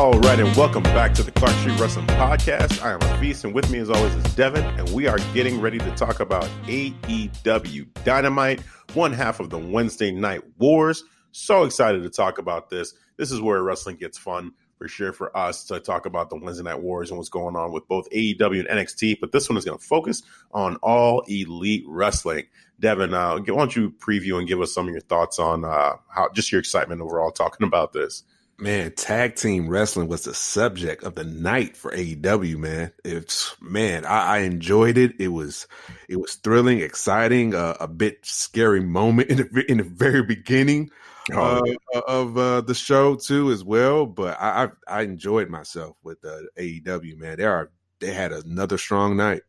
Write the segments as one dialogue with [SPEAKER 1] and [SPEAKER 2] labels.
[SPEAKER 1] All right, and welcome back to the Clark Street Wrestling Podcast. I am Afis, and with me, as always, is Devin, and we are getting ready to talk about AEW Dynamite, one half of the Wednesday Night Wars. So excited to talk about this. This is where wrestling gets fun for sure for us to talk about the Wednesday Night Wars and what's going on with both AEW and NXT. But this one is going to focus on all elite wrestling. Devin, uh, why don't you preview and give us some of your thoughts on uh, how just your excitement overall talking about this?
[SPEAKER 2] Man, tag team wrestling was the subject of the night for AEW. Man, it's man, I, I enjoyed it. It was it was thrilling, exciting, uh, a bit scary moment in the in the very beginning uh, of uh, the show too, as well. But I I, I enjoyed myself with uh, AEW. Man, they are they had another strong night.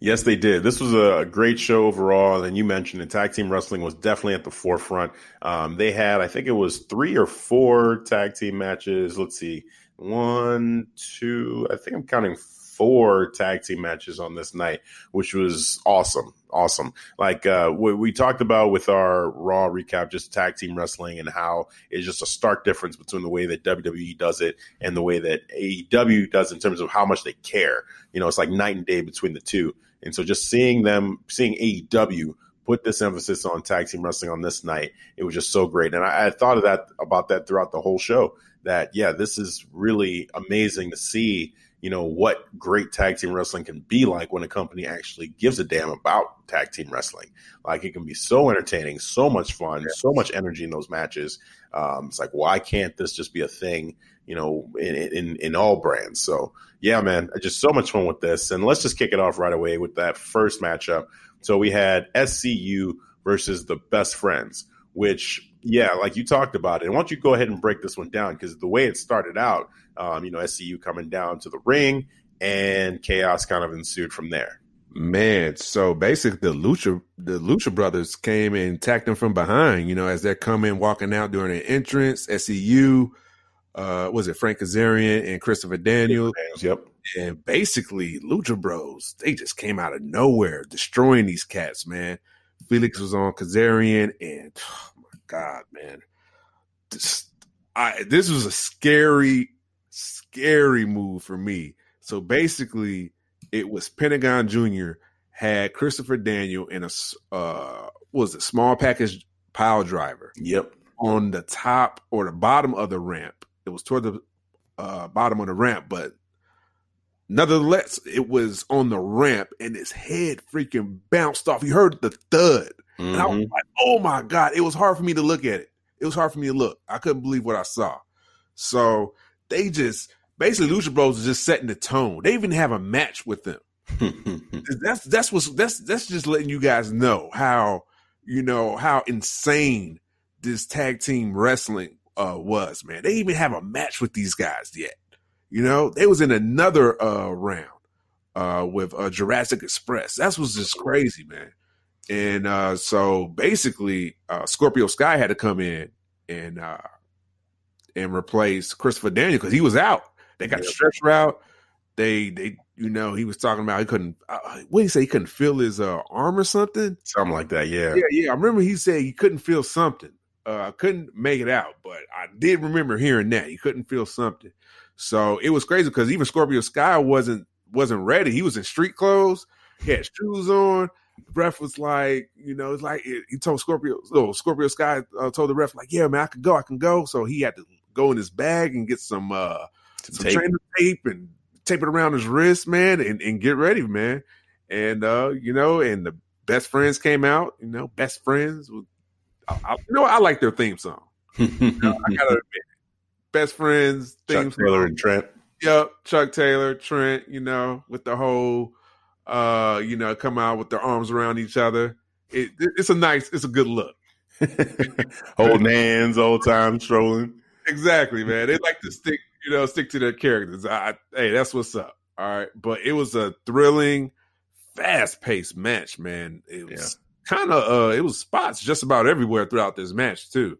[SPEAKER 1] Yes, they did. This was a great show overall. And you mentioned the tag team wrestling was definitely at the forefront. Um, they had, I think it was three or four tag team matches. Let's see, one, two, I think I'm counting four tag team matches on this night, which was awesome. Awesome. Like uh, what we talked about with our Raw recap, just tag team wrestling and how it's just a stark difference between the way that WWE does it and the way that AEW does in terms of how much they care. You know, it's like night and day between the two. And so just seeing them, seeing AEW put this emphasis on tag team wrestling on this night, it was just so great. And I, I thought of that about that throughout the whole show. That yeah, this is really amazing to see you know what great tag team wrestling can be like when a company actually gives a damn about tag team wrestling. Like it can be so entertaining, so much fun, yeah. so much energy in those matches. Um, it's like why can't this just be a thing? You know, in, in in all brands. So yeah, man, just so much fun with this. And let's just kick it off right away with that first matchup. So we had SCU versus the Best Friends, which yeah, like you talked about it. And why don't you go ahead and break this one down? Because the way it started out, um, you know, SCU coming down to the ring and chaos kind of ensued from there.
[SPEAKER 2] Man, so basically the Lucha the Lucha brothers came and attacked them from behind, you know, as they're coming, walking out during the entrance, SCU, uh, was it Frank Kazarian and Christopher Daniel?
[SPEAKER 1] Yep.
[SPEAKER 2] And basically, Lucha Bros, they just came out of nowhere, destroying these cats, man. Fenix was on Kazarian, and oh God, man, this, I this was a scary, scary move for me. So basically, it was Pentagon Jr. had Christopher Daniel in a uh, was it small package pile driver.
[SPEAKER 1] Yep,
[SPEAKER 2] on the top or the bottom of the ramp. It was toward the uh, bottom of the ramp, but Nonetheless, it was on the ramp and his head freaking bounced off. You heard the thud. Mm-hmm. And I was mm-hmm. like, oh my God. It was hard for me to look at it. It was hard for me to look. I couldn't believe what I saw. So they just basically Lucha Bros is just setting the tone. They even have a match with them. that's that's what's that's that's just letting you guys know how you know how insane this tag team wrestling uh was, man. They even have a match with these guys yet. You know, they was in another uh round uh with uh Jurassic Express. That was just crazy, man. And uh so basically uh Scorpio Sky had to come in and uh and replace Christopher Daniel because he was out. They got yep. the stretcher out. They they you know he was talking about he couldn't uh, what did he say he couldn't feel his uh arm or something
[SPEAKER 1] something like that yeah
[SPEAKER 2] yeah yeah I remember he said he couldn't feel something uh I couldn't make it out but I did remember hearing that he couldn't feel something so it was crazy because even Scorpio Sky wasn't wasn't ready. He was in street clothes. He had shoes on. The ref was like, you know, it's like he told Scorpio, oh, Scorpio Sky uh, told the ref like, yeah, man, I can go, I can go. So he had to go in his bag and get some uh some tape. trainer tape and tape it around his wrist, man, and, and get ready, man. And uh, you know, and the best friends came out. You know, best friends. With, I, I, you know, I like their theme song. you know, I gotta admit, best friends theme
[SPEAKER 1] Chuck Taylor
[SPEAKER 2] song.
[SPEAKER 1] and Trent.
[SPEAKER 2] Yep, Chuck Taylor, Trent. You know, with the whole, uh, you know, come out with their arms around each other. It, it's a nice, it's a good look.
[SPEAKER 1] Holding hands, old time strolling.
[SPEAKER 2] Exactly, man. They like to stick, you know, stick to their characters. I, hey, that's what's up. All right, but it was a thrilling, fast paced match, man. It was kind of, uh, it was spots just about everywhere throughout this match too.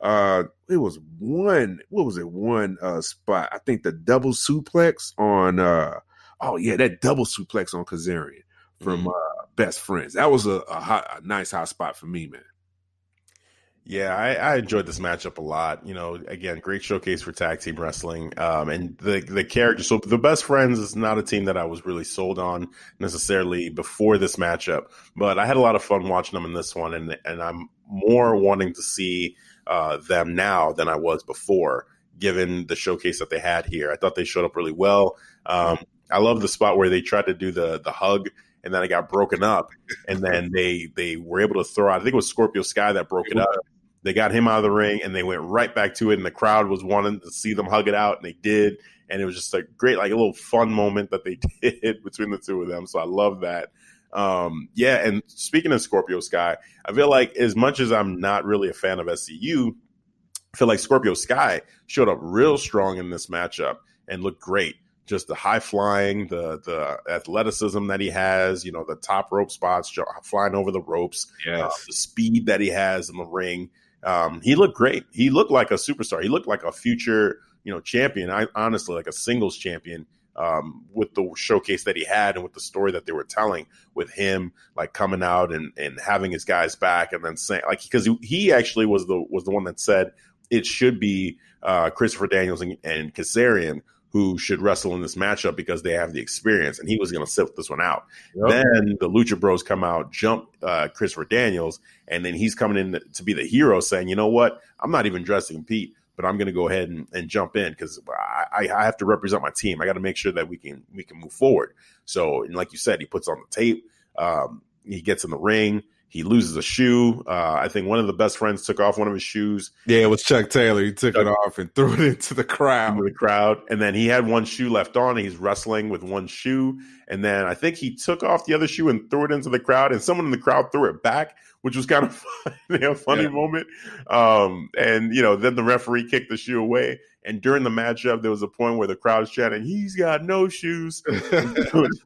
[SPEAKER 2] Uh, it was one, what was it? One uh spot. I think the double suplex on, uh, oh yeah, that double suplex on Kazarian from
[SPEAKER 1] Mhm.
[SPEAKER 2] uh, Best Friends. That was a, a, hot, a nice hot spot for me, man.
[SPEAKER 1] Yeah, I, I enjoyed this matchup a lot. You know, again, great showcase for tag team wrestling. Um, and the the character. So the best friends is not a team that I was really sold on necessarily before this matchup, but I had a lot of fun watching them in this one, and and I'm more wanting to see uh, them now than I was before, given the showcase that they had here. I thought they showed up really well. Um, I love the spot where they tried to do the the hug. And then it got broken up, and then they they were able to throw out. I think it was Scorpio Sky that broke it up. They got him out of the ring and they went right back to it. And the crowd was wanting to see them hug it out, and they did. And it was just a great, like a little fun moment that they did between the two of them. So I love that. Um, yeah. And speaking of Scorpio Sky, I feel like as much as I'm not really a fan of SCU, I feel like Scorpio Sky showed up real strong in this matchup and looked great. Just the high flying, the the athleticism that he has, you know, the top rope spots, flying over the ropes, uh, the speed that he has in the ring. Um, he looked great. He looked like a superstar. He looked like a future, you know, champion. I honestly like a singles champion um, with the showcase that he had and with the story that they were telling with him, like coming out and and having his guys back, and then saying like because he, he actually was the was the one that said it should be uh, Christopher Daniels and, and Kazarian who should wrestle in this matchup because they have the experience, and he was going to sit this one out. Then the Lucha Bros come out, jump uh, Christopher Daniels, and then he's coming in to be the hero, saying, "You know what? I'm not even dressing Pete, but I'm going to go ahead and, and jump in because I, I have to represent my team. I got to make sure that we can we can move forward." So, and like you said, he puts on the tape. Um, he gets in the ring. He loses a shoe. Uh, I think one of the best friends took off one of his shoes
[SPEAKER 2] Yeah, it was Chuck Taylor. He took it off and threw it into the crowd.
[SPEAKER 1] into the crowd. And then he had one shoe left on. He's wrestling with one shoe. And then I think he took off the other shoe and threw it into the crowd. And someone in the crowd threw it back, which was kind of funny, a funny
[SPEAKER 2] Yeah.
[SPEAKER 1] moment. Um, and, you know, then the referee kicked the shoe away. And during the matchup, there was a point where the crowd was chanting, he's got no shoes.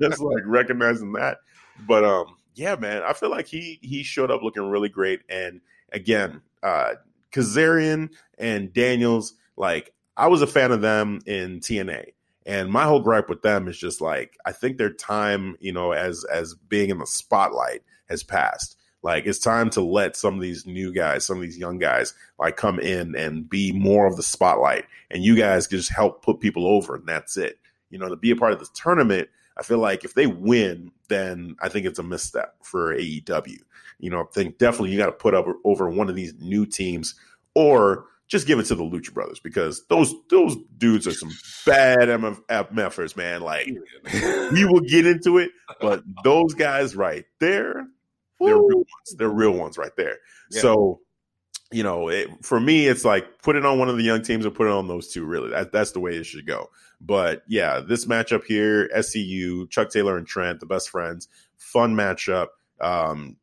[SPEAKER 1] just like recognizing that. But um, yeah, man, I feel like he he showed up looking really great. And again, uh Kazarian and Daniels, like I was a fan of them in TNA. And my whole gripe with them is just like I think their time, you know, as as being in the spotlight has passed. Like it's time to let some of these new guys, some of these young guys, like come in and be more of the spotlight. And you guys can just help put people over, and that's it. You know, to be a part of this tournament, I feel like if they win, then I think it's a misstep for AEW. You know, I think definitely you got to put up over one of these new teams, or just give it to the Lucha Brothers because those those dudes are some bad MF, MFers, man. Like we will get into it, but those guys right there, they're real ones. They're real ones right there.
[SPEAKER 2] Yeah.
[SPEAKER 1] So, you know, it, for me, it's like put it on one of the young teams or put it on those two. Really, that, that's the way it should go. But yeah, this matchup here, SCU, Chuck Taylor and Trent, the best friends, fun matchup. Um,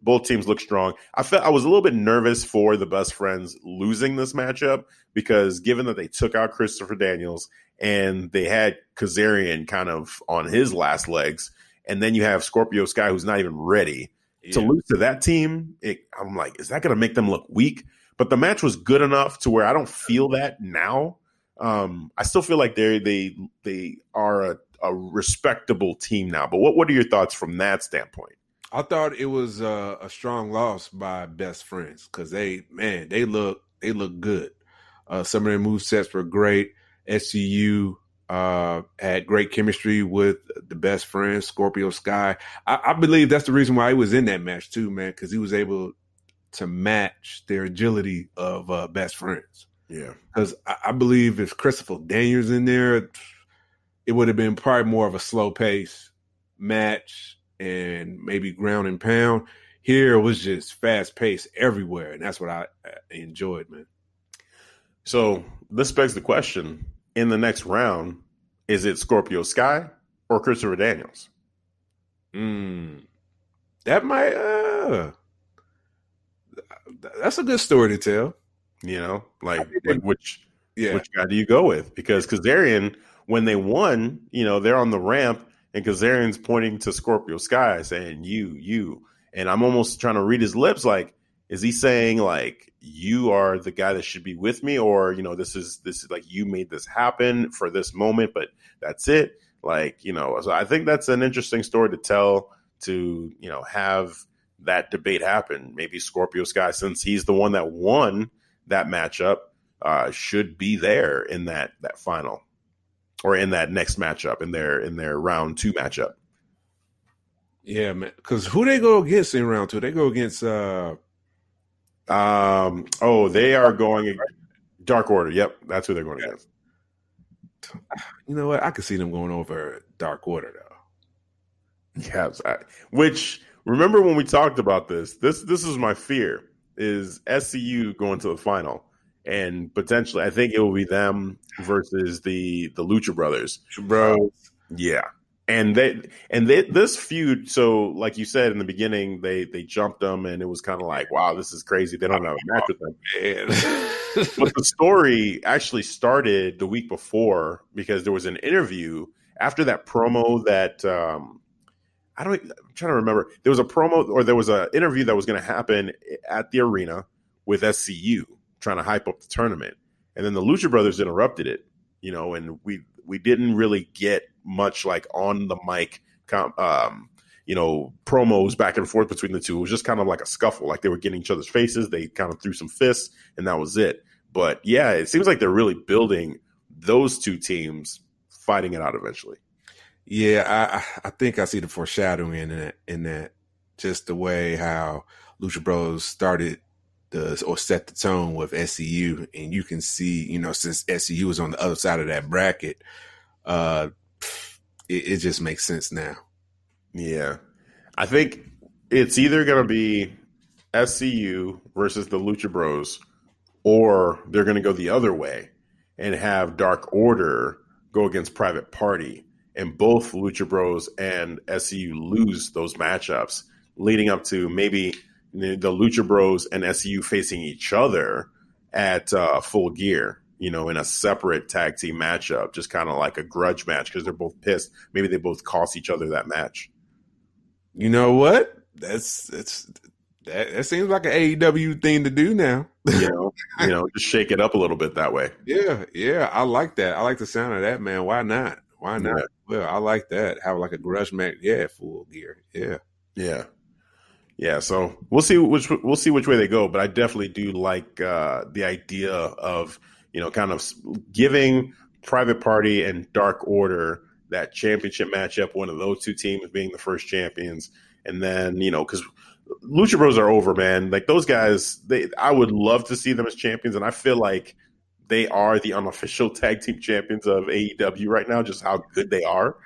[SPEAKER 1] both teams look strong. I felt I was a little bit nervous for the best friends losing this matchup because given that they took out Christopher Daniels and they had Kazarian kind of on his last legs, and then you have Scorpio Sky who's not even ready to lose to that team, it, I'm like, is that going to make them look weak? But the match was good enough to where I don't feel that now. Um, I still feel like they they they are a, a respectable team now. But what what are your thoughts from that standpoint?
[SPEAKER 2] I thought it was uh, a strong loss by best friends because they man they look they look good. Uh, some of their move sets were great. SCU uh, had great chemistry with the best friend Scorpio Sky. I, I believe that's the reason why he was in that match too, man, because he was able to match their agility of uh, best friends.
[SPEAKER 1] Yeah,
[SPEAKER 2] Because I, I believe if Christopher Daniels in there, it would have been probably more of a slow pace match. and maybe ground and pound. Here it was just fast pace everywhere, and that's what I, I enjoyed, man.
[SPEAKER 1] So this begs the question: In the next round, is it Scorpio Sky or Christopher Daniels?
[SPEAKER 2] Mm, that might. Uh, that's a good story to tell.
[SPEAKER 1] You know, like, like which
[SPEAKER 2] Yeah,
[SPEAKER 1] which guy do you go with? Because Kazarian, when they won, you know, they're on the ramp and Kazarian's pointing to Scorpio Sky saying, You, you. And I'm almost trying to read his lips like, is he saying like you are the guy that should be with me? Or, you know, this is this is like you made this happen for this moment, but that's it. Like, you know, so I think that's an interesting story to tell to, you know, have that debate happen. Maybe Scorpio Sky, since he's the one that won that matchup, uh, should be there in that that final or in that next matchup in their in their round two matchup.
[SPEAKER 2] yeah, man. Because who they go against in round two? They go against. uh
[SPEAKER 1] Um, oh, they are going Dark Order. Yep, that's who they're going against.
[SPEAKER 2] You know what? I could see them going over Dark Order though.
[SPEAKER 1] Yeah, which remember when we talked about this? This this is my fear is SCU going to the final and potentially I think it will be them versus the the Lucha Brothers.
[SPEAKER 2] Bro,
[SPEAKER 1] Yeah. And they and they, this feud, so like you said in the beginning, they they jumped them, and it was kind of like, wow, this is crazy. They don't have a match with them.
[SPEAKER 2] man.
[SPEAKER 1] But the story actually started the week before because there was an interview after that promo that um, I don't. I'm trying to remember. There was a promo or there was an interview that was going to happen at the arena with SCU trying to hype up the tournament, and then the Lucha Brothers interrupted it. You know, and we we didn't really get much like on the mic, um, you know, promos back and forth between the two. It was just kind of like a scuffle, like they were getting each other's faces. They kind of threw some fists, and that was it. But yeah, it seems like they're really building those two teams fighting it out eventually.
[SPEAKER 2] yeah, I I- I think I see the foreshadowing in that in that just the way how Lucha Bros started the or set the tone with SCU, and you can see, you know, since SCU is on the other side of that bracket, uh, it, it just makes sense now.
[SPEAKER 1] Yeah. I think it's either going to be SCU versus the Lucha Bros, or they're going to go the other way and have Dark Order go against Private Party, and both Lucha Bros and SCU lose those matchups, leading up to maybe the the Lucha Bros and SCU facing each other at uh, full gear. You know, in a separate tag team matchup, just kind of like a grudge match because they're both pissed. Maybe they both cost each other that match.
[SPEAKER 2] You know what? That's that's that, that seems like an AEW thing to do now.
[SPEAKER 1] you know, you know, just shake it up a little bit that way.
[SPEAKER 2] Yeah, yeah, I like that. I like the sound of that, man. Why not? Why not?
[SPEAKER 1] Yeah.
[SPEAKER 2] Well, I like that. Have like a grudge match. Yeah, full gear. Yeah.
[SPEAKER 1] Yeah, yeah. So we'll see which we'll see which way they go, but I definitely do like uh, the idea of you know kind of giving Private Party and Dark Order that championship matchup. One of those two teams being the first champions, and then you know because. Lucha Bros are over, man. Like those guys, they I would love to see them as champions, and I feel like they are the unofficial tag team champions of AEW right now, just how good they are.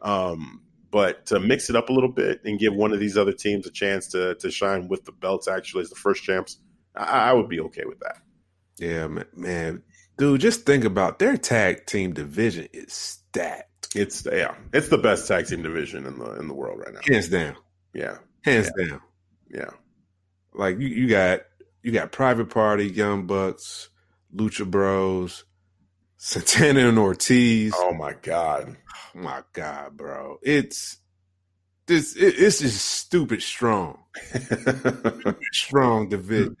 [SPEAKER 1] Um, but to mix it up a little bit and give one of these other teams a chance to to shine with the belts actually as the first champs, I, I would be okay with that.
[SPEAKER 2] Yeah, man. Dude, just think about their tag team division is stacked.
[SPEAKER 1] It's yeah, it's the best tag team division in the in the world right now.
[SPEAKER 2] Hands down.
[SPEAKER 1] Yeah,
[SPEAKER 2] Hands down.
[SPEAKER 1] yeah,
[SPEAKER 2] Like you, you got you got Private Party, Young Bucks, Lucha Bros, Santana and Ortiz.
[SPEAKER 1] Oh my god,
[SPEAKER 2] Oh my god, bro. It's this it, it's just stupid strong. strong division.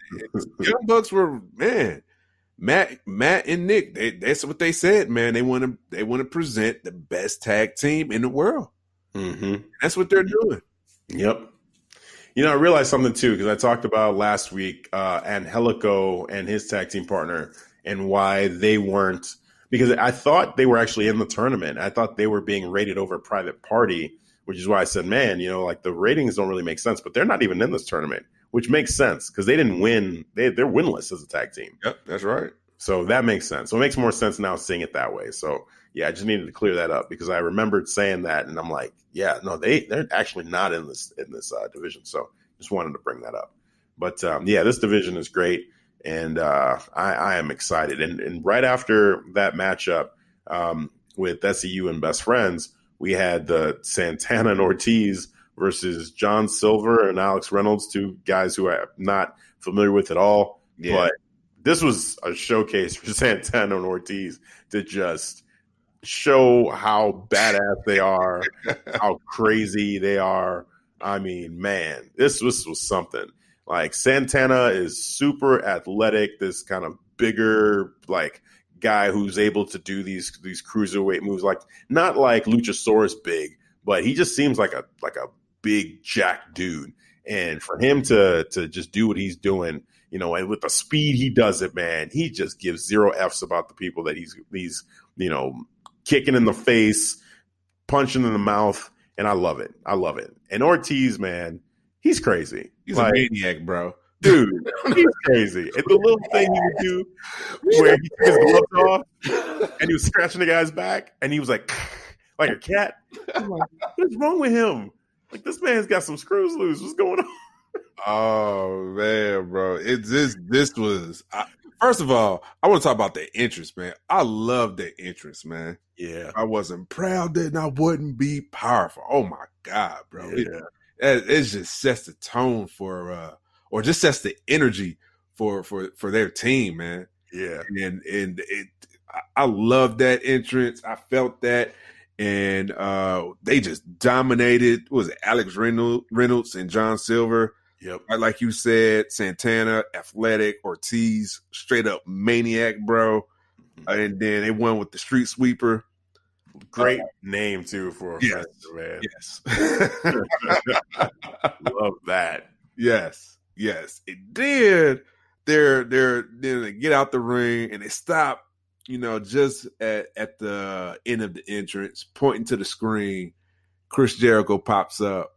[SPEAKER 2] Young Bucks were man. Matt, Matt, and Nick. They, that's what they said, man. They want to, they want to present the best tag team in the world.
[SPEAKER 1] Mm-hmm.
[SPEAKER 2] That's what they're doing.
[SPEAKER 1] Yep. You know, I realized something too because I talked about last week uh, Angelico and his tag team partner and why they weren't because I thought they were actually in the tournament. I thought they were being rated over Private Party, which is why I said, man, you know, like the ratings don't really make sense, but they're not even in this tournament, which makes sense because they didn't win. They, they're winless as a tag team.
[SPEAKER 2] Yep, that's right.
[SPEAKER 1] So that makes sense. So it makes more sense now seeing it that way. So yeah, I just needed to clear that up because I remembered saying that, and I'm like, yeah, no, they they're actually not in this in this uh, division. So just wanted to bring that up. But um, yeah, this division is great, and uh, I, I, am excited. And, and, right after that matchup um, with SCU and Best Friends, we had the Santana and Ortiz versus John Silver and Alex Reynolds, two guys who I'm not familiar with at all. Yeah. But this was a showcase for Santana and Ortiz to just show how badass they are, how crazy they are. I mean, man, this was, was something. Like Santana is super athletic, this kind of bigger, like guy who's able to do these these cruiserweight moves, like not like Luchasaurus big, but he just seems like a like a big jack dude. And for him to to just do what he's doing, you know, and with the speed he does it, man, he just gives zero f's about the people that he's he's you know kicking in the face, punching in the mouth, and I love it. I love it. And Ortiz, man, he's crazy.
[SPEAKER 2] He's like, a maniac, bro.
[SPEAKER 1] Dude, he's crazy. And the little thing he would do where he took his gloves off and he was scratching the guy's back and he was like, like a cat. Like, What's wrong with him? Like this man's got some screws loose. What's going on?
[SPEAKER 2] Oh man, bro! It's this. This was I, first of all. I want to talk about the entrance, man. I love the entrance, man.
[SPEAKER 1] Yeah,
[SPEAKER 2] I wasn't proud that I wouldn't be powerful. Oh my god, bro! Yeah. It, it just sets the tone for, uh or just sets the energy for for for their team, man.
[SPEAKER 1] Yeah,
[SPEAKER 2] and and it, I love that entrance. I felt that and uh, they just dominated. was it Alex Reynolds Reynolds and John Silver?
[SPEAKER 1] Yep.
[SPEAKER 2] Like you said, Santana, athletic, Ortiz, straight up maniac, bro. Mm-hmm. and then they won with the Street Sweeper.
[SPEAKER 1] Great name too for a
[SPEAKER 2] yes,
[SPEAKER 1] man.
[SPEAKER 2] Yes.
[SPEAKER 1] Love that.
[SPEAKER 2] Yes. Yes. It did. They're they're then they get out the ring and they stop you know, just at, at the end of the entrance, pointing to the screen, Chris Jericho pops up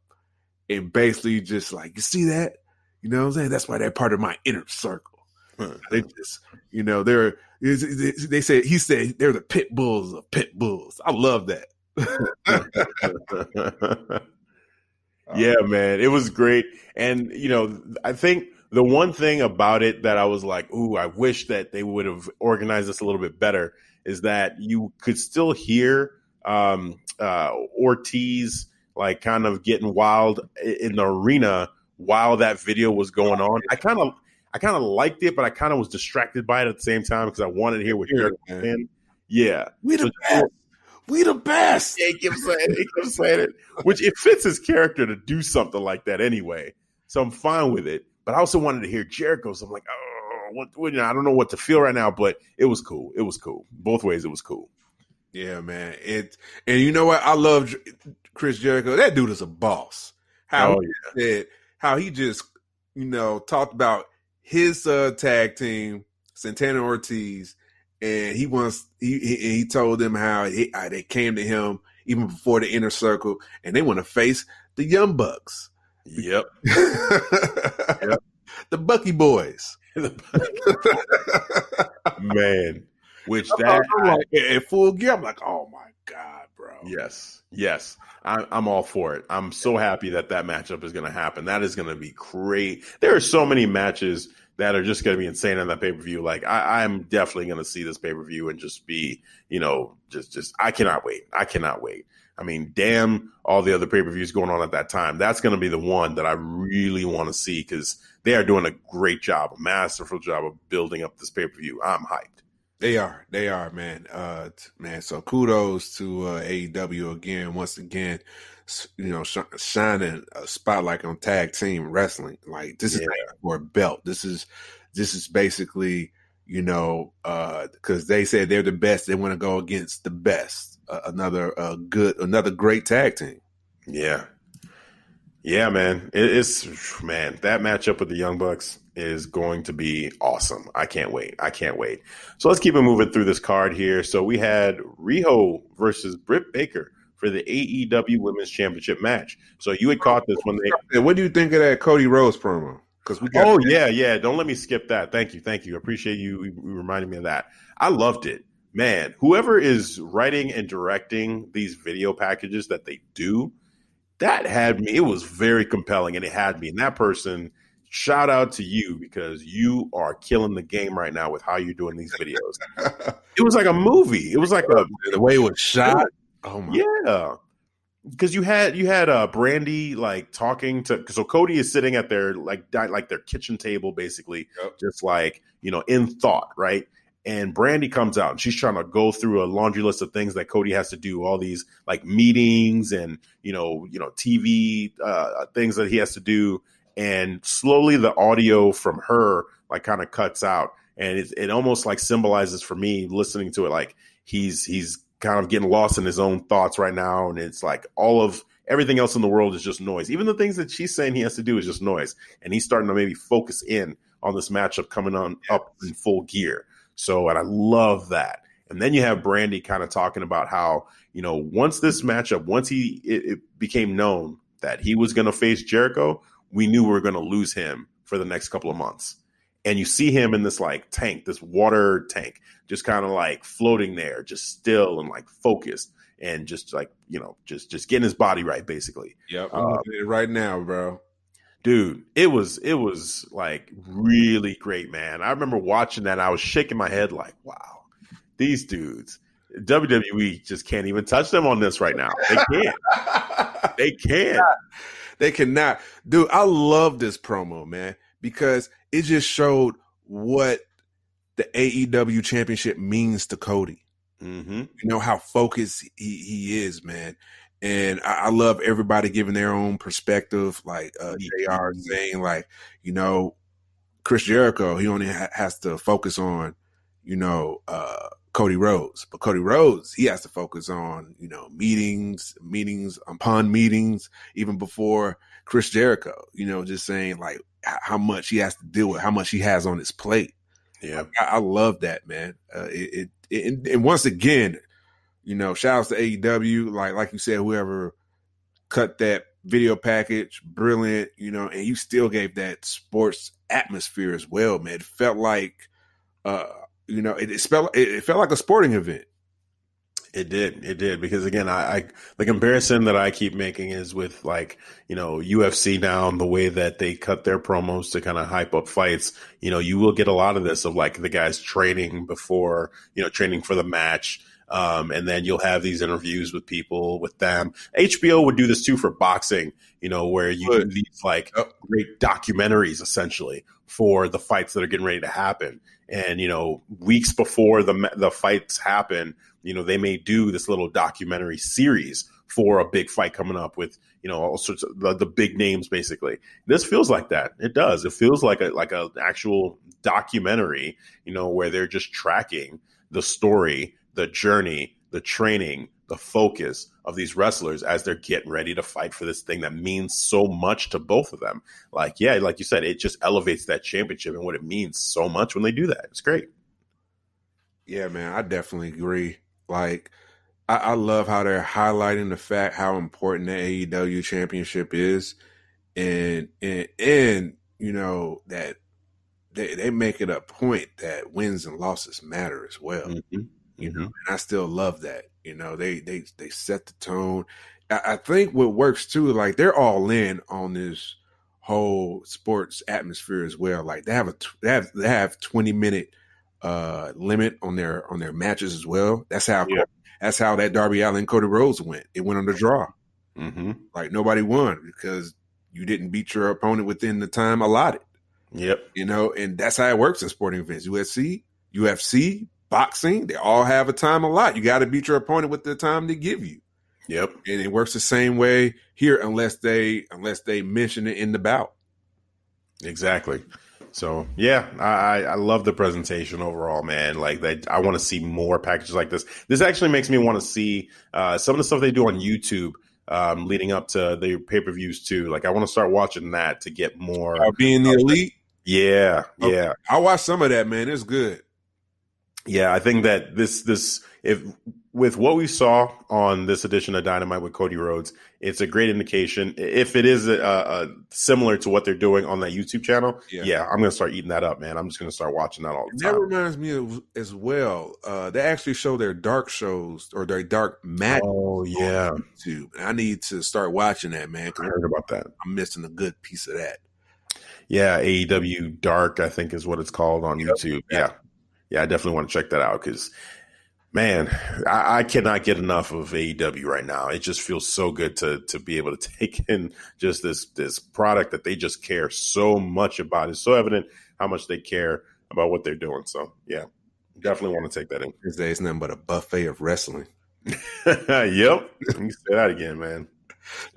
[SPEAKER 2] and basically just like, you see that? You know what I'm saying? That's why they're part of my inner circle. They just, you know, they're, they said, he said they're the pit bulls of pit bulls. I love that.
[SPEAKER 1] yeah, man. It was great. And, you know, I think the one thing about it that I was like, ooh, I wish that they would have organized this a little bit better is that you could still hear um, uh, Ortiz like kind of getting wild in the arena while that video was going on. I kind of I kind of liked it, but I kind of was distracted by it at the same time because I wanted to hear what you're saying. Yeah,
[SPEAKER 2] we the so, best. We the best.
[SPEAKER 1] Yeah, he keeps saying it. He keeps saying it, which it fits his character to do something like that anyway. So I'm fine with it. But I also wanted to hear Jericho. So I'm like, oh, what, what, you know, I don't know what to feel right now, but it was cool. It was cool. Both ways, it was cool.
[SPEAKER 2] Yeah, man. It and you know what? I love Chris Jericho. That dude is a boss. How oh, he yeah. said, how he just you know talked about his uh, tag team, Santana Ortiz, and he wants he he, he told them how he, uh, they came to him even before the inner circle, and they want to face the Young Bucks.
[SPEAKER 1] Yep. yep.
[SPEAKER 2] The Bucky Boys.
[SPEAKER 1] Man, which that
[SPEAKER 2] like, in full gear, I'm like, oh my god.
[SPEAKER 1] Yes, yes, I, I'm all for it. I'm so happy that that matchup is going to happen. That is going to be great. There are so many matches that are just going to be insane on that pay per view. Like I, I'm definitely going to see this pay per view and just be, you know, just just I cannot wait. I cannot wait. I mean, damn all the other pay per views going on at that time. That's going to be the one that I really want to see because they are doing a great job, a masterful job of building up this pay per view. I'm hyped.
[SPEAKER 2] They are, they are, man. Uh, man. So kudos to uh, AEW again, once again. You know, sh- shining a spotlight on tag team wrestling. Like this yeah. is for a belt. This is this is basically you know, because uh, they said they're the best. They want to go against the best uh, another uh, good, another great tag team.
[SPEAKER 1] Yeah, yeah, man. It, it's man that matchup with the Young Bucks is going to be awesome. I can't wait. I can't wait. So let's keep it moving through this card here. So we had Riho versus Britt Baker for the AEW Women's Championship match. So you had caught this when
[SPEAKER 2] they. What do you think of that Cody Rhodes promo?
[SPEAKER 1] Because we. Got oh yeah, yeah. Don't let me skip that. Thank you, thank you. Appreciate you reminding me of that. I loved it man, whoever is writing and directing these video packages that they do, that had me. It was very compelling, and it had me. And that person, shout out to you because you are killing the game right now with how you're doing these videos. it was like a movie. It was like a
[SPEAKER 2] the way it was shot. Oh my,
[SPEAKER 1] yeah. Because you had you had uh Brandi like talking to so Cody is sitting at their like di- like their kitchen table basically
[SPEAKER 2] Yep.
[SPEAKER 1] just like you know in thought right and Brandi comes out and she's trying to go through a laundry list of things that Cody has to do, all these like meetings and you know, you know, TV uh, things that he has to do, and slowly the audio from her like kind of cuts out, and it, it almost like symbolizes for me listening to it like he's he's kind of getting lost in his own thoughts right now, and it's like all of everything else in the world is just noise. Even the things that she's saying he has to do is just noise, and he's starting to maybe focus in on this matchup coming on up in full gear. So, and I love that. And then you have Brandi kind of talking about how, you know, once this matchup, once he it, it became known that he was going to face Jericho, we knew we were going to lose him for the next couple of months. And you see him in this like tank, this water tank, just kind of like floating there, just still and like focused and just like, you know, just just getting his body right basically.
[SPEAKER 2] Yep, I'm
[SPEAKER 1] um,
[SPEAKER 2] looking at it right now, bro.
[SPEAKER 1] dude it was it was like really great man. I remember watching that i was shaking my head like wow these dudes wwe just can't even touch them on this right now. They can't. They can't
[SPEAKER 2] they cannot, dude. I love this promo, man, because it just showed what the AEW championship means to Cody.
[SPEAKER 1] hmm
[SPEAKER 2] you know how focused he, he is, man. And I, I love everybody giving their own perspective. Like uh, JR saying, like you know, Chris Jericho, he only ha- has to focus on, you know, uh, Cody Rhodes, but Cody Rhodes, he has to focus on, you know, meetings, meetings upon meetings, even before Chris Jericho. You know, just saying like how much he has to deal with, how much he has on his plate.
[SPEAKER 1] yeah
[SPEAKER 2] I, I love that, man. Uh, it, it, it and, and once again, you know, shout outs to AEW. Like like you said, whoever cut that video package, brilliant. You know, and you still gave that sports atmosphere as well, man. It felt like, uh, you know, it, it felt it, it felt like a sporting event.
[SPEAKER 1] It did. It did because again, I, I the comparison that I keep making is with like you know UFC now and the way that they cut their promos to kind of hype up fights. You know, you will get a lot of this of like the guys training before you know training for the match. Um, and then you'll have these interviews with people with them. HBO would do this too for boxing, you know, where you do these like great documentaries essentially for the fights that are getting ready to happen. And you know, weeks before the the fights happen, you know, they may do this little documentary series for a big fight coming up with you know all sorts of the, the big names. Basically, this feels like that. It does. It feels like a like a actual documentary. You know, where they're just tracking the story, the journey, the training, the focus of these wrestlers as they're getting ready to fight for this thing that means so much to both of them. Like, yeah, like you said, it just elevates that championship and what it means so much when they do that. It's great.
[SPEAKER 2] Yeah, man, I definitely agree. Like, I, I love how they're highlighting the fact how important the AEW championship is, and and and you know that they they make it a point that wins and losses matter as well. Mm-hmm. You know, mm-hmm. and I still love that. You know, they they they set the tone. I, I think what works too, like they're all in on this whole sports atmosphere as well. Like they have a they have they have twenty minute uh limit on their on their matches as well. That's how
[SPEAKER 1] Yeah.
[SPEAKER 2] that's how that Darby Allin Cody Rhodes went. It went on the draw.
[SPEAKER 1] Mm-hmm.
[SPEAKER 2] Like nobody won because you didn't beat your opponent within the time allotted.
[SPEAKER 1] Yep.
[SPEAKER 2] You know, and that's how it works in sporting events. UFC, UFC, boxing, they all have a time allot. You got to beat your opponent with the time they give you.
[SPEAKER 1] Yep.
[SPEAKER 2] And it works the same way here unless they unless they mention it in the bout.
[SPEAKER 1] Exactly. So yeah, I, I I love the presentation overall, man. Like that, I want to see more packages like this. This actually makes me want to see uh, some of the stuff they do on YouTube, um, leading up to the pay per views too. Like I want to start watching that to get more.
[SPEAKER 2] Uh, being the elite,
[SPEAKER 1] Yeah,
[SPEAKER 2] Okay.
[SPEAKER 1] yeah,
[SPEAKER 2] I watched some of that, man. It's good.
[SPEAKER 1] Yeah. I think that this this if with what we saw on this edition of Dynamite with Cody Rhodes, it's a great indication. If it is a, a similar to what they're doing on that YouTube channel, yeah, yeah I'm going to start eating that up, man. I'm just going to start watching that all the time.
[SPEAKER 2] That reminds me of as well. Uh, they actually show their dark shows or their dark match.
[SPEAKER 1] Oh yeah,
[SPEAKER 2] YouTube. I need to start watching that, man.
[SPEAKER 1] I heard about that.
[SPEAKER 2] I'm missing a good piece of that.
[SPEAKER 1] Yeah, AEW Dark, I think is what it's called on yep. YouTube. Yeah. Yeah, I definitely want to check that out because man, I, I, cannot get enough of AEW right now. It just feels so good to to be able to take in just this this product that they just care so much about. It's so evident how much they care about what they're doing. So yeah, definitely want to take that in.
[SPEAKER 2] Day is nothing but a buffet of wrestling.
[SPEAKER 1] yep, you say that again, man.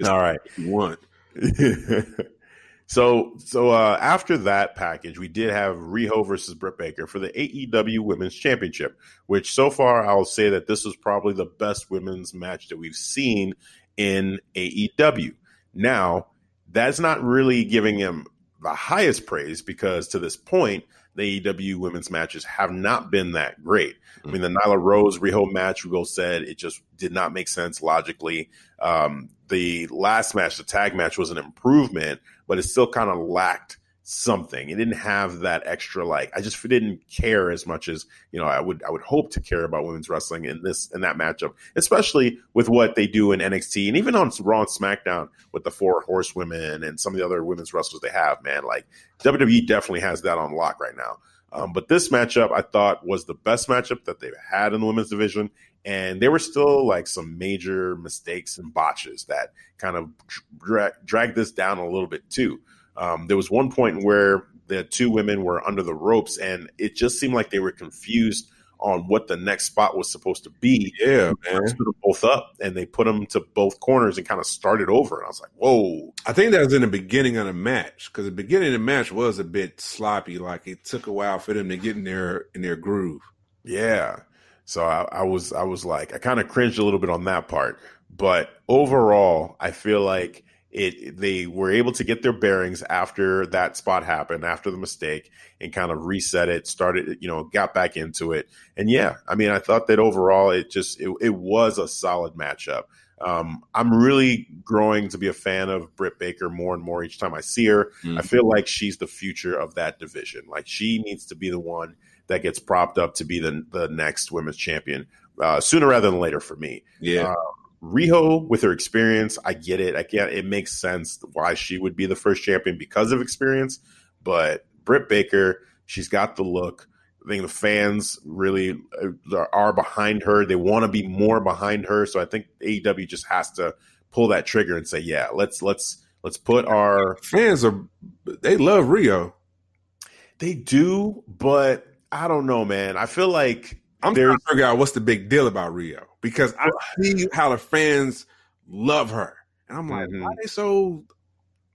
[SPEAKER 1] All right,
[SPEAKER 2] you want.
[SPEAKER 1] So, so uh, after that package, we did have Riho versus Britt Baker for the AEW Women's Championship, which so far I'll say that this was probably the best women's match that we've seen in AEW. Now, that's not really giving him the highest praise because to this point, the AEW women's matches have not been that great. I mean, the Nyla Rose Riho match, Riho said it just did not make sense logically. Um, the last match, the tag match, was an improvement, but it still kind of lacked something. It didn't have that extra like I just didn't care as much as you know I would I would hope to care about women's wrestling in this in that matchup, especially with what they do in NXT and even on Raw and SmackDown with the four horsewomen and some of the other women's wrestlers they have. Man, like WWE definitely has that on lock right now. Um, but this matchup I thought was the best matchup that they've had in the women's division, and there were still like some major mistakes and botches that kind of dra- dragged this down a little bit too. Um, there was one point where the two women were under the ropes, and it just seemed like they were confused on what the next spot was supposed to be.
[SPEAKER 2] Yeah, man.
[SPEAKER 1] Stood them both up, and they put them to both corners and kind of started over. And I was like, "Whoa!"
[SPEAKER 2] I think that was in the beginning of the match because the beginning of the match was a bit sloppy. Like it took a while for them to get in their in their groove.
[SPEAKER 1] Yeah, so I, I was I was like I kind of cringed a little bit on that part, but overall I feel like it they were able to get their bearings after that spot happened after the mistake and kind of reset it started you know got back into it and yeah i mean i thought that overall it just it, it was a solid matchup um, i'm really growing to be a fan of britt baker more and more each time i see her mm-hmm. i feel like she's the future of that division like she needs to be the one that gets propped up to be the the next women's champion uh, sooner rather than later for me.
[SPEAKER 2] Yeah.
[SPEAKER 1] Uh, Riho, with her experience, I get it. I get it makes sense why she would be the first champion because of experience. But Britt Baker, she's got the look. I think the fans really uh, are behind her. They want to be more behind her. So I think AEW just has to pull that trigger and say, "Yeah, let's let's let's put our
[SPEAKER 2] fans are they love Riho.
[SPEAKER 1] They do, but I don't know, man. I feel like
[SPEAKER 2] I'm trying to figure out what's the big deal about Riho because I see how the fans love her, and I'm like, mm-hmm. why are they so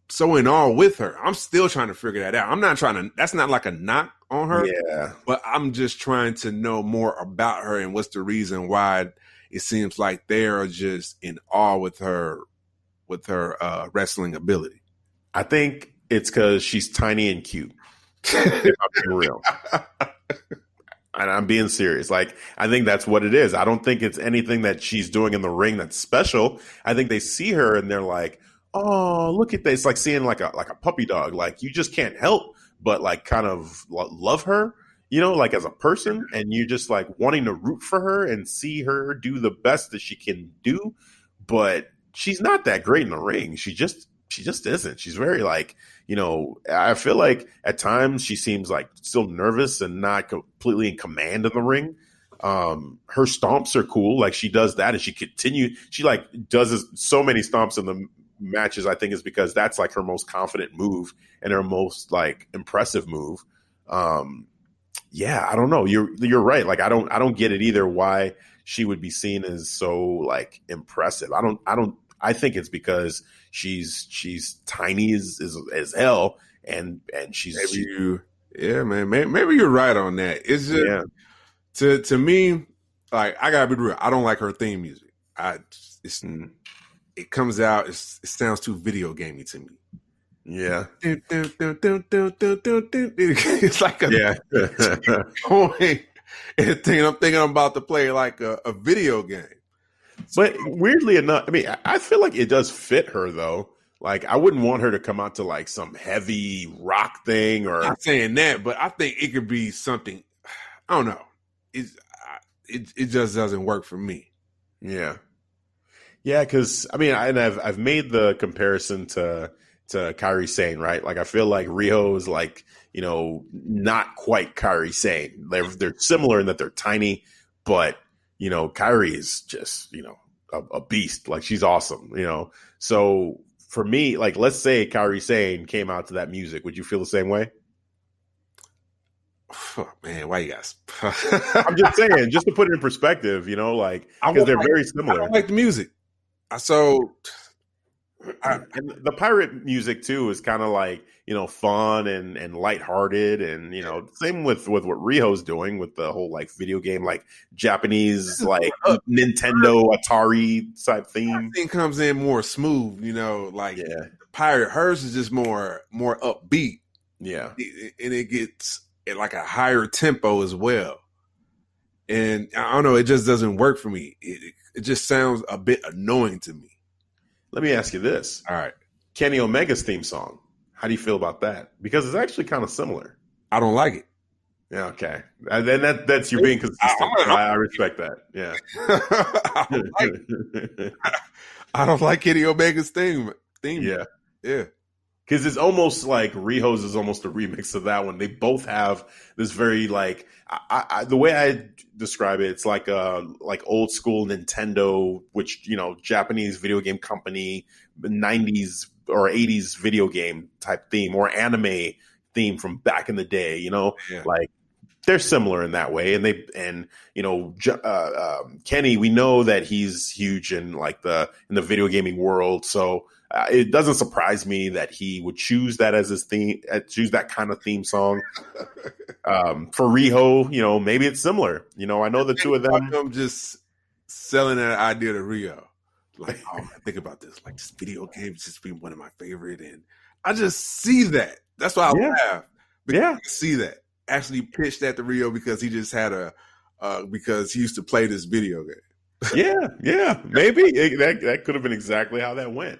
[SPEAKER 2] so in awe with her? I'm still trying to figure that out. I'm not trying to. That's not like a knock on her,
[SPEAKER 1] yeah.
[SPEAKER 2] But I'm just trying to know more about her and what's the reason why it seems like they are just in awe with her with her uh, wrestling ability.
[SPEAKER 1] I think it's because she's tiny and cute. if I'm being real. and I'm being serious. Like, I think that's what it is. I don't think it's anything that she's doing in the ring that's special. I think they see her and they're like, "Oh, look at this!" It's like seeing like a like a puppy dog. Like you just can't help but like kind of love her, you know, like as a person, and you're just like wanting to root for her and see her do the best that she can do. But she's not that great in the ring. She just she just isn't. She's very like, you know, I feel like at times she seems like still nervous and not completely in command of the ring. Um, her stomps are cool. Like she does that and she continue. She like does so many stomps in the matches. I think is because that's like her most confident move and her most like impressive move. Um, yeah, I don't know. You're you're right. Like I don't I don't get it either. Why she would be seen as so like impressive? I don't I don't I think it's because she's she's tiny as as, as hell, and and she's
[SPEAKER 2] maybe you, yeah, man. Maybe, maybe, you're right on that. It's just yeah. to to me, like I gotta be real. I don't like her theme music. I it's it comes out. it sounds too video gamey to me.
[SPEAKER 1] Yeah.
[SPEAKER 2] it's like a
[SPEAKER 1] yeah.
[SPEAKER 2] point and thinking I'm thinking I'm about to play like a, a video game.
[SPEAKER 1] But weirdly enough, I mean, I feel like it does fit her though. Like I wouldn't want her to come out to like some heavy rock thing or
[SPEAKER 2] not saying that, but I think it could be something. I don't know. It's it it just doesn't work for me.
[SPEAKER 1] Yeah, yeah. Because I mean, I, and I've I've made the comparison to to Kairi Sane, right? Like I feel like Riho is like you know not quite Kairi Sane. They're they're similar in that they're tiny, but you know Kairi is just you know a, a beast. Like she's awesome, you know. So for me, like let's say Kairi Sane came out to that music, would you feel the same way?
[SPEAKER 2] Oh, man, why you guys?
[SPEAKER 1] I'm just saying, just to put it in perspective, you know, like because they're
[SPEAKER 2] like,
[SPEAKER 1] very similar.
[SPEAKER 2] I don't like the music, so
[SPEAKER 1] I, the pirate music too is kind of like you know fun and and lighthearted and you know same with with what Riho's doing with the whole like video game like Japanese like Nintendo Atari type theme.
[SPEAKER 2] Thing comes in more smooth, you know, like
[SPEAKER 1] yeah.
[SPEAKER 2] pirate. Hers is just more more upbeat.
[SPEAKER 1] Yeah,
[SPEAKER 2] and it gets at like a higher tempo as well. And I don't know, it just doesn't work for me. It, it just sounds a bit annoying to me.
[SPEAKER 1] Let me ask you this.
[SPEAKER 2] All right.
[SPEAKER 1] Kenny Omega's theme song. How do you feel about that? Because it's actually kind of similar.
[SPEAKER 2] I don't like it.
[SPEAKER 1] Yeah, okay. And then that that's you being consistent. I, I respect that. Yeah.
[SPEAKER 2] I, don't like, I don't like Kenny Omega's theme. Theme.
[SPEAKER 1] Yeah.
[SPEAKER 2] Yeah.
[SPEAKER 1] Because it's almost like Riho's is almost a remix of that one. They both have this very like I, I, the way I describe it, it's like a like old school Nintendo, which you know Japanese video game company, '90s or '80s video game type theme or anime theme from back in the day. You know,
[SPEAKER 2] yeah.
[SPEAKER 1] like they're similar in that way. And they and you know uh, um, Kenny, we know that he's huge in like the in the video gaming world, so. Uh, it doesn't surprise me that he would choose that as his theme, uh, choose that kind of theme song. um, for Riho, you know, maybe it's similar. You know, I know the two of them.
[SPEAKER 2] I'm just selling that idea to Riho. Like, oh, think about this. Like, this video game has just been one of my favorite, and I just see that. That's why I
[SPEAKER 1] Yeah.
[SPEAKER 2] laugh.
[SPEAKER 1] Yeah.
[SPEAKER 2] I see that. Actually, pitched that to Riho because he just had a uh, because he used to play this video game.
[SPEAKER 1] yeah, yeah, maybe it, that that could have been exactly how that went.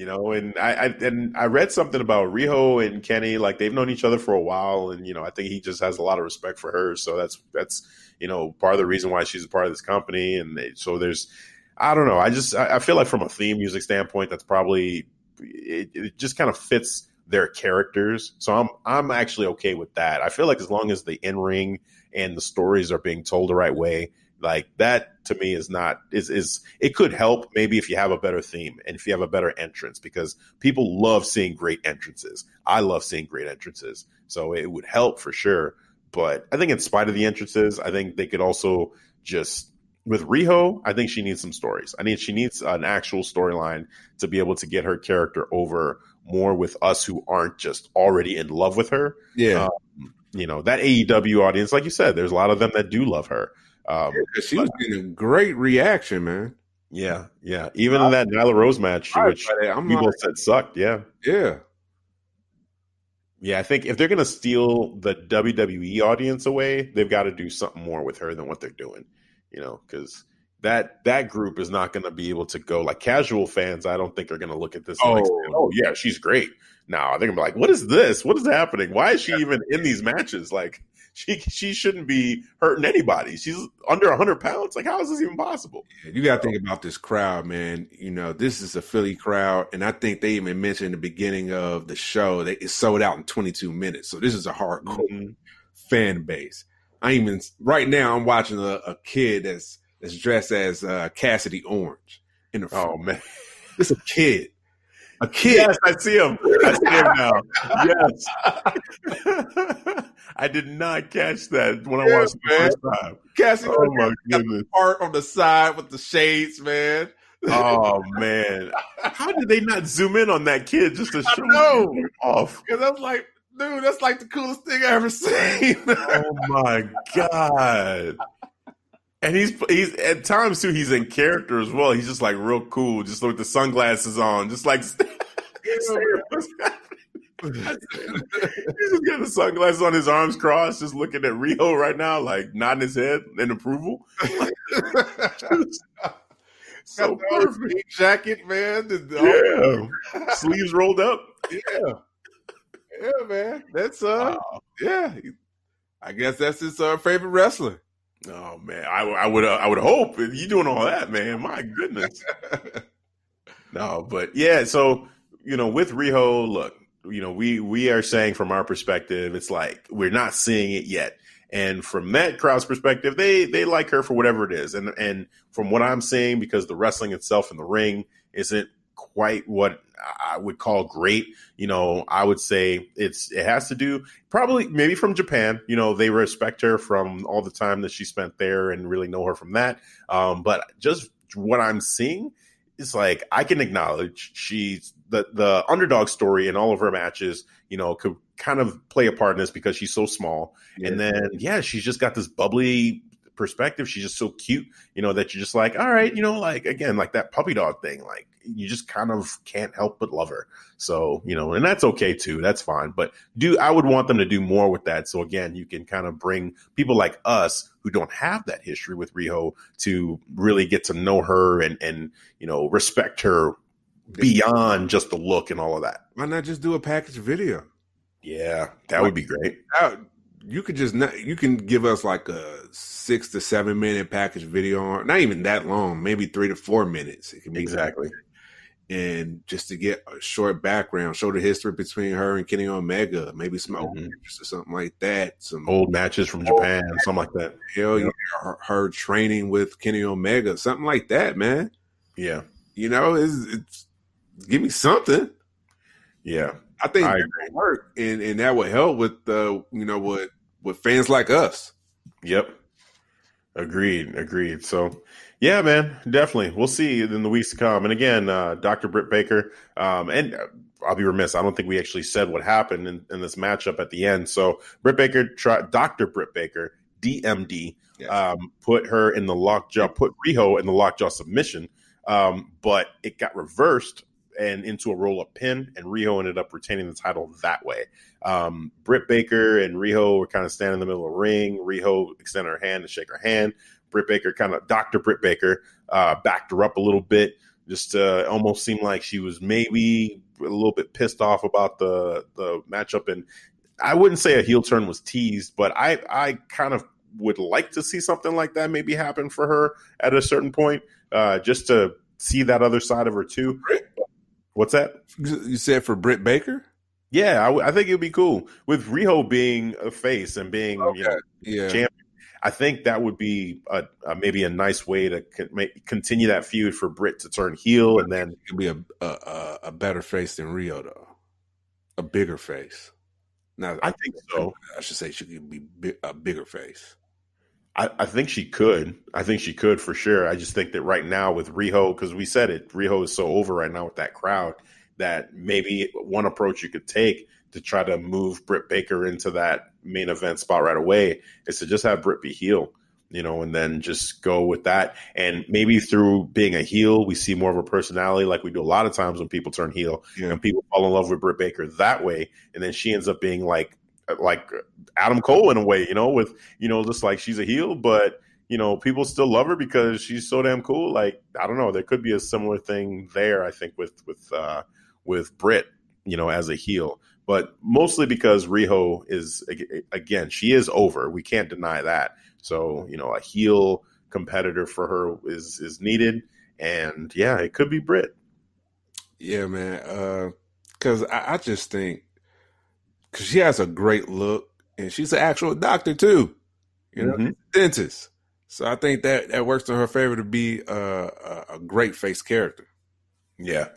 [SPEAKER 1] You know, and I, I and I read something about Riho and Kenny, like they've known each other for a while, and you know, I think he just has a lot of respect for her. So that's that's you know part of the reason why she's a part of this company, and they, so there's, I don't know, I just I, I feel like from a theme music standpoint, that's probably it, it just kind of fits their characters. So I'm I'm actually okay with that. I feel like as long as the in ring and the stories are being told the right way, like that to me is not is is it could help maybe if you have a better theme and if you have a better entrance because people love seeing great entrances. I love seeing great entrances. So it would help for sure. But I think in spite of the entrances, I think they could also just with Riho, I think she needs some stories. I mean, she needs an actual storyline to be able to get her character over more with us who aren't just already in love with her.
[SPEAKER 2] Yeah,
[SPEAKER 1] Um, you know that AEW audience, like you said, there's a lot of them that do love her. Um,
[SPEAKER 2] she was getting a great reaction, man.
[SPEAKER 1] yeah, yeah. Even in that Nyla Rose match,
[SPEAKER 2] right,
[SPEAKER 1] which
[SPEAKER 2] I'm
[SPEAKER 1] people
[SPEAKER 2] like,
[SPEAKER 1] said sucked. Yeah,
[SPEAKER 2] yeah,
[SPEAKER 1] yeah. I think if they're gonna steal the WWE audience away, they've got to do something more with her than what they're doing. You know, because that that group is not going to be able to go like casual fans. I don't think are going to look at this.
[SPEAKER 2] Oh.
[SPEAKER 1] oh yeah, she's great. Now they're gonna be like, what is this? What is happening? Why is she even in these matches? Like she she shouldn't be hurting anybody. She's under hundred pounds. Like how is this even possible?
[SPEAKER 2] You got to think about this crowd, man. You know, this is a Philly crowd, and I think they even mentioned in the beginning of the show that it sold out in 22 minutes. So this is a hardcore
[SPEAKER 1] Mhm.
[SPEAKER 2] fan base. I even right now I'm watching a, a kid that's that's dressed as uh, Cassidy Orange in the
[SPEAKER 1] Oh man.
[SPEAKER 2] It's a kid, a kid.
[SPEAKER 1] Yes, I see him. I see him now. Yes. I did not catch that when I watched it the first time.
[SPEAKER 2] Cassidy
[SPEAKER 1] Oh my goodness.
[SPEAKER 2] part on the side with the shades, man.
[SPEAKER 1] Oh man. How did they not zoom in on that kid just to show off?
[SPEAKER 2] Because I was like, dude, that's like the coolest thing I ever seen.
[SPEAKER 1] Oh my god. And he's he's at times too. He's in character as well. He's just like real cool, just with the sunglasses on, just like. He's just got the sunglasses on his arms crossed, just looking at Riho right now, like nodding his head in approval.
[SPEAKER 2] so perfect jacket, man. The,
[SPEAKER 1] yeah, sleeves rolled up.
[SPEAKER 2] Yeah, yeah, man. That's uh, wow. yeah. I guess that's his uh, favorite wrestler.
[SPEAKER 1] Oh man, I, I would uh, I would hope you doing all that, man. My goodness. no, but yeah. So you know, with Riho, look, you know, we we are saying from our perspective, it's like we're not seeing it yet. And from that crowd's perspective, they they like her for whatever it is. And and from what I'm seeing, because the wrestling itself in the ring isn't quite what I would call great. You know, I would say it's it has to do probably maybe from Japan. You know, they respect her from all the time that she spent there and really know her from that. Um, but just what I'm seeing is like I can acknowledge she's the the underdog story in all of her matches. You know, could kind of play a part in this because she's so small. Yeah. And then yeah, she's just got this bubbly perspective. She's just so cute, you know, that you're just like, all right, you know, like again, like that puppy dog thing. Like you just kind of can't help but love her. So, you know, and that's okay too. That's fine. But do I would want them to do more with that. So again, you can kind of bring people like us who don't have that history with Riho to really get to know her and and you know respect her beyond just the look and all of that.
[SPEAKER 2] Why not just do a package video?
[SPEAKER 1] Yeah, that would be great.
[SPEAKER 2] You could just not, you can give us like a six to seven minute package video, on not even that long, maybe three to four minutes.
[SPEAKER 1] It can be exactly
[SPEAKER 2] and just to get a short background, show the history between her and Kenny Omega, maybe some mm-hmm. old matches or something like that. Some
[SPEAKER 1] old matches from Japan, something like that.
[SPEAKER 2] Hell yeah, her, her, training with Kenny Omega, something like that, man.
[SPEAKER 1] Yeah,
[SPEAKER 2] you know, it's, it's give me something.
[SPEAKER 1] Yeah,
[SPEAKER 2] I think I that work, and and that would help with the you know with with fans like us.
[SPEAKER 1] Yep, agreed, agreed. So yeah, man, definitely. We'll see in the weeks to come. And again, uh, Dr. Britt Baker, um, and uh, I'll be remiss. I don't think we actually said what happened in, in this matchup at the end. So Britt Baker, Dr. Britt Baker, DMD, um, put her in the lockjaw, put Riho in the lockjaw submission, um, but it got reversed and into a roll up pin, and Riho ended up retaining the title that way. Um, Britt Baker and Riho were kind of standing in the middle of the ring. Riho extended her hand to shake her hand. Britt Baker kind of Dr. Britt Baker uh, backed her up a little bit. Just uh, almost seemed like she was maybe a little bit pissed off about the the matchup, and I wouldn't say a heel turn was teased, but I I kind of would like to see something like that maybe happen for her at a certain point, uh, just to see that other side of her too. What's that?
[SPEAKER 2] You said for Britt Baker?
[SPEAKER 1] Yeah, I, I think it'd be cool with Riho being a face and being okay. you know, yeah. champion I think that would be a, a, maybe a nice way to con- continue that feud for Britt to turn heel, and then
[SPEAKER 2] it could be a, a, a better face than Riho, though, a bigger face.
[SPEAKER 1] Now, I think so.
[SPEAKER 2] I should say she could be a bigger face.
[SPEAKER 1] I, I, think she could. I think she could for sure. I just think that right now with Riho, because we said it, Riho is so over right now with that crowd that maybe one approach you could take to try to move Britt Baker into that main event spot right away is to just have Britt be heel, you know, and then just go with that. And maybe through being a heel, we see more of a personality like we do a lot of times when people turn heel yeah. and people fall in love with Britt Baker that way. And then she ends up being like, like Adam Cole in a way, you know, with, you know, just like she's a heel, but you know, people still love her because she's so damn cool. Like, I don't know, there could be a similar thing there, I think, with, with, uh, with Britt, you know, as a heel but mostly because Riho is again she is over. We can't deny that. So you know a heel competitor for her is is needed, and yeah, it could be Britt.
[SPEAKER 2] Yeah, man. Because uh, I, I, just think because she has a great look, and she's an actual doctor too. You know, mm-hmm. dentist. So I think that that works in her favor to be a, a great face character.
[SPEAKER 1] Yeah,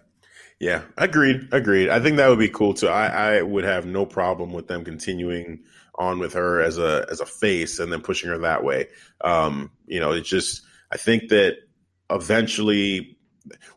[SPEAKER 1] yeah, agreed. Agreed. I think that would be cool too. I, I would have no problem with them continuing on with her as a as a face and then pushing her that way. Um, you know, it's just I think that eventually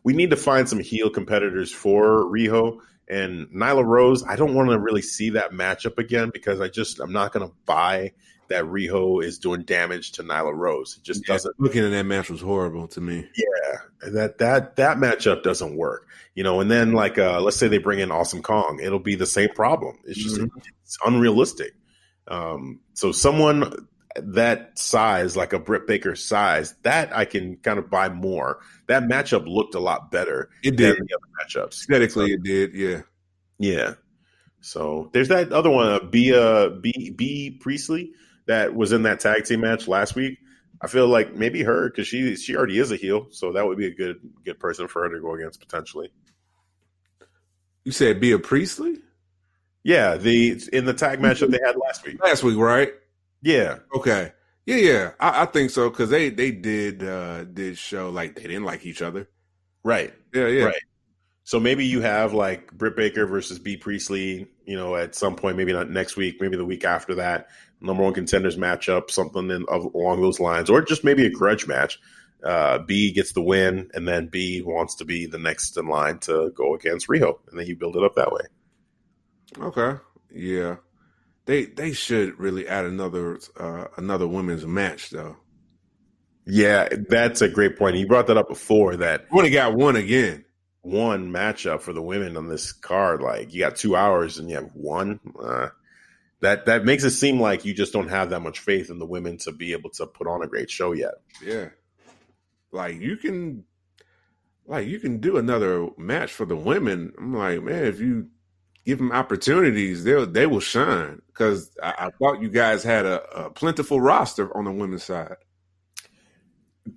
[SPEAKER 1] we need to find some heel competitors for Riho And Nyla Rose, I don't want to really see that matchup again because I just I'm not going to buy that Riho is doing damage to Nyla Rose. It just
[SPEAKER 2] Yeah,
[SPEAKER 1] doesn't.
[SPEAKER 2] looking at that match was horrible to me.
[SPEAKER 1] Yeah, that that that matchup doesn't work. You know, and then like uh let's say they bring in Awesome Kong, it'll be the same problem. It's just
[SPEAKER 2] Mhm.
[SPEAKER 1] it's unrealistic. Um, so someone that size, like a Britt Baker size, that I can kind of buy more. That matchup looked a lot better
[SPEAKER 2] It
[SPEAKER 1] than
[SPEAKER 2] did
[SPEAKER 1] the other matchups.
[SPEAKER 2] aesthetically. It did. Yeah.
[SPEAKER 1] Yeah. So there's that other one, uh, B, uh, B, Bea Priestley, that was in that tag team match last week. I feel like maybe her because she she already is a heel, so that would be a good good person for her to go against potentially.
[SPEAKER 2] You said Bea Priestley
[SPEAKER 1] Yeah, the in the tag match that they had last week.
[SPEAKER 2] last week, right?
[SPEAKER 1] Yeah,
[SPEAKER 2] Okay. Yeah, yeah. I, I think so because they they did uh did show like they didn't like each other.
[SPEAKER 1] right.
[SPEAKER 2] Yeah, yeah.
[SPEAKER 1] Right. So maybe you have like Britt Baker versus Bea Priestley, you know, at some point, maybe not next week, maybe the week after that, number one contenders matchup, something in, of, along those lines, or just maybe a grudge match. Uh, Bea gets the win, and then Bea wants to be the next in line to go against Riho, and then you build it up that way.
[SPEAKER 2] Okay. Yeah. They they should really add another uh another women's match though.
[SPEAKER 1] Yeah, that's a great point. You brought that up before that
[SPEAKER 2] We only got one again.
[SPEAKER 1] one matchup for the women on this card. Like you got two hours and you have one. Uh, that that makes it seem like you just don't have that much faith in the women to be able to put on a great show yet.
[SPEAKER 2] Yeah. Like you can like you can do another match for the women. I'm like, man, if you give them opportunities, they'll they will shine. Because I, I thought you guys had a, a plentiful roster on the women's side.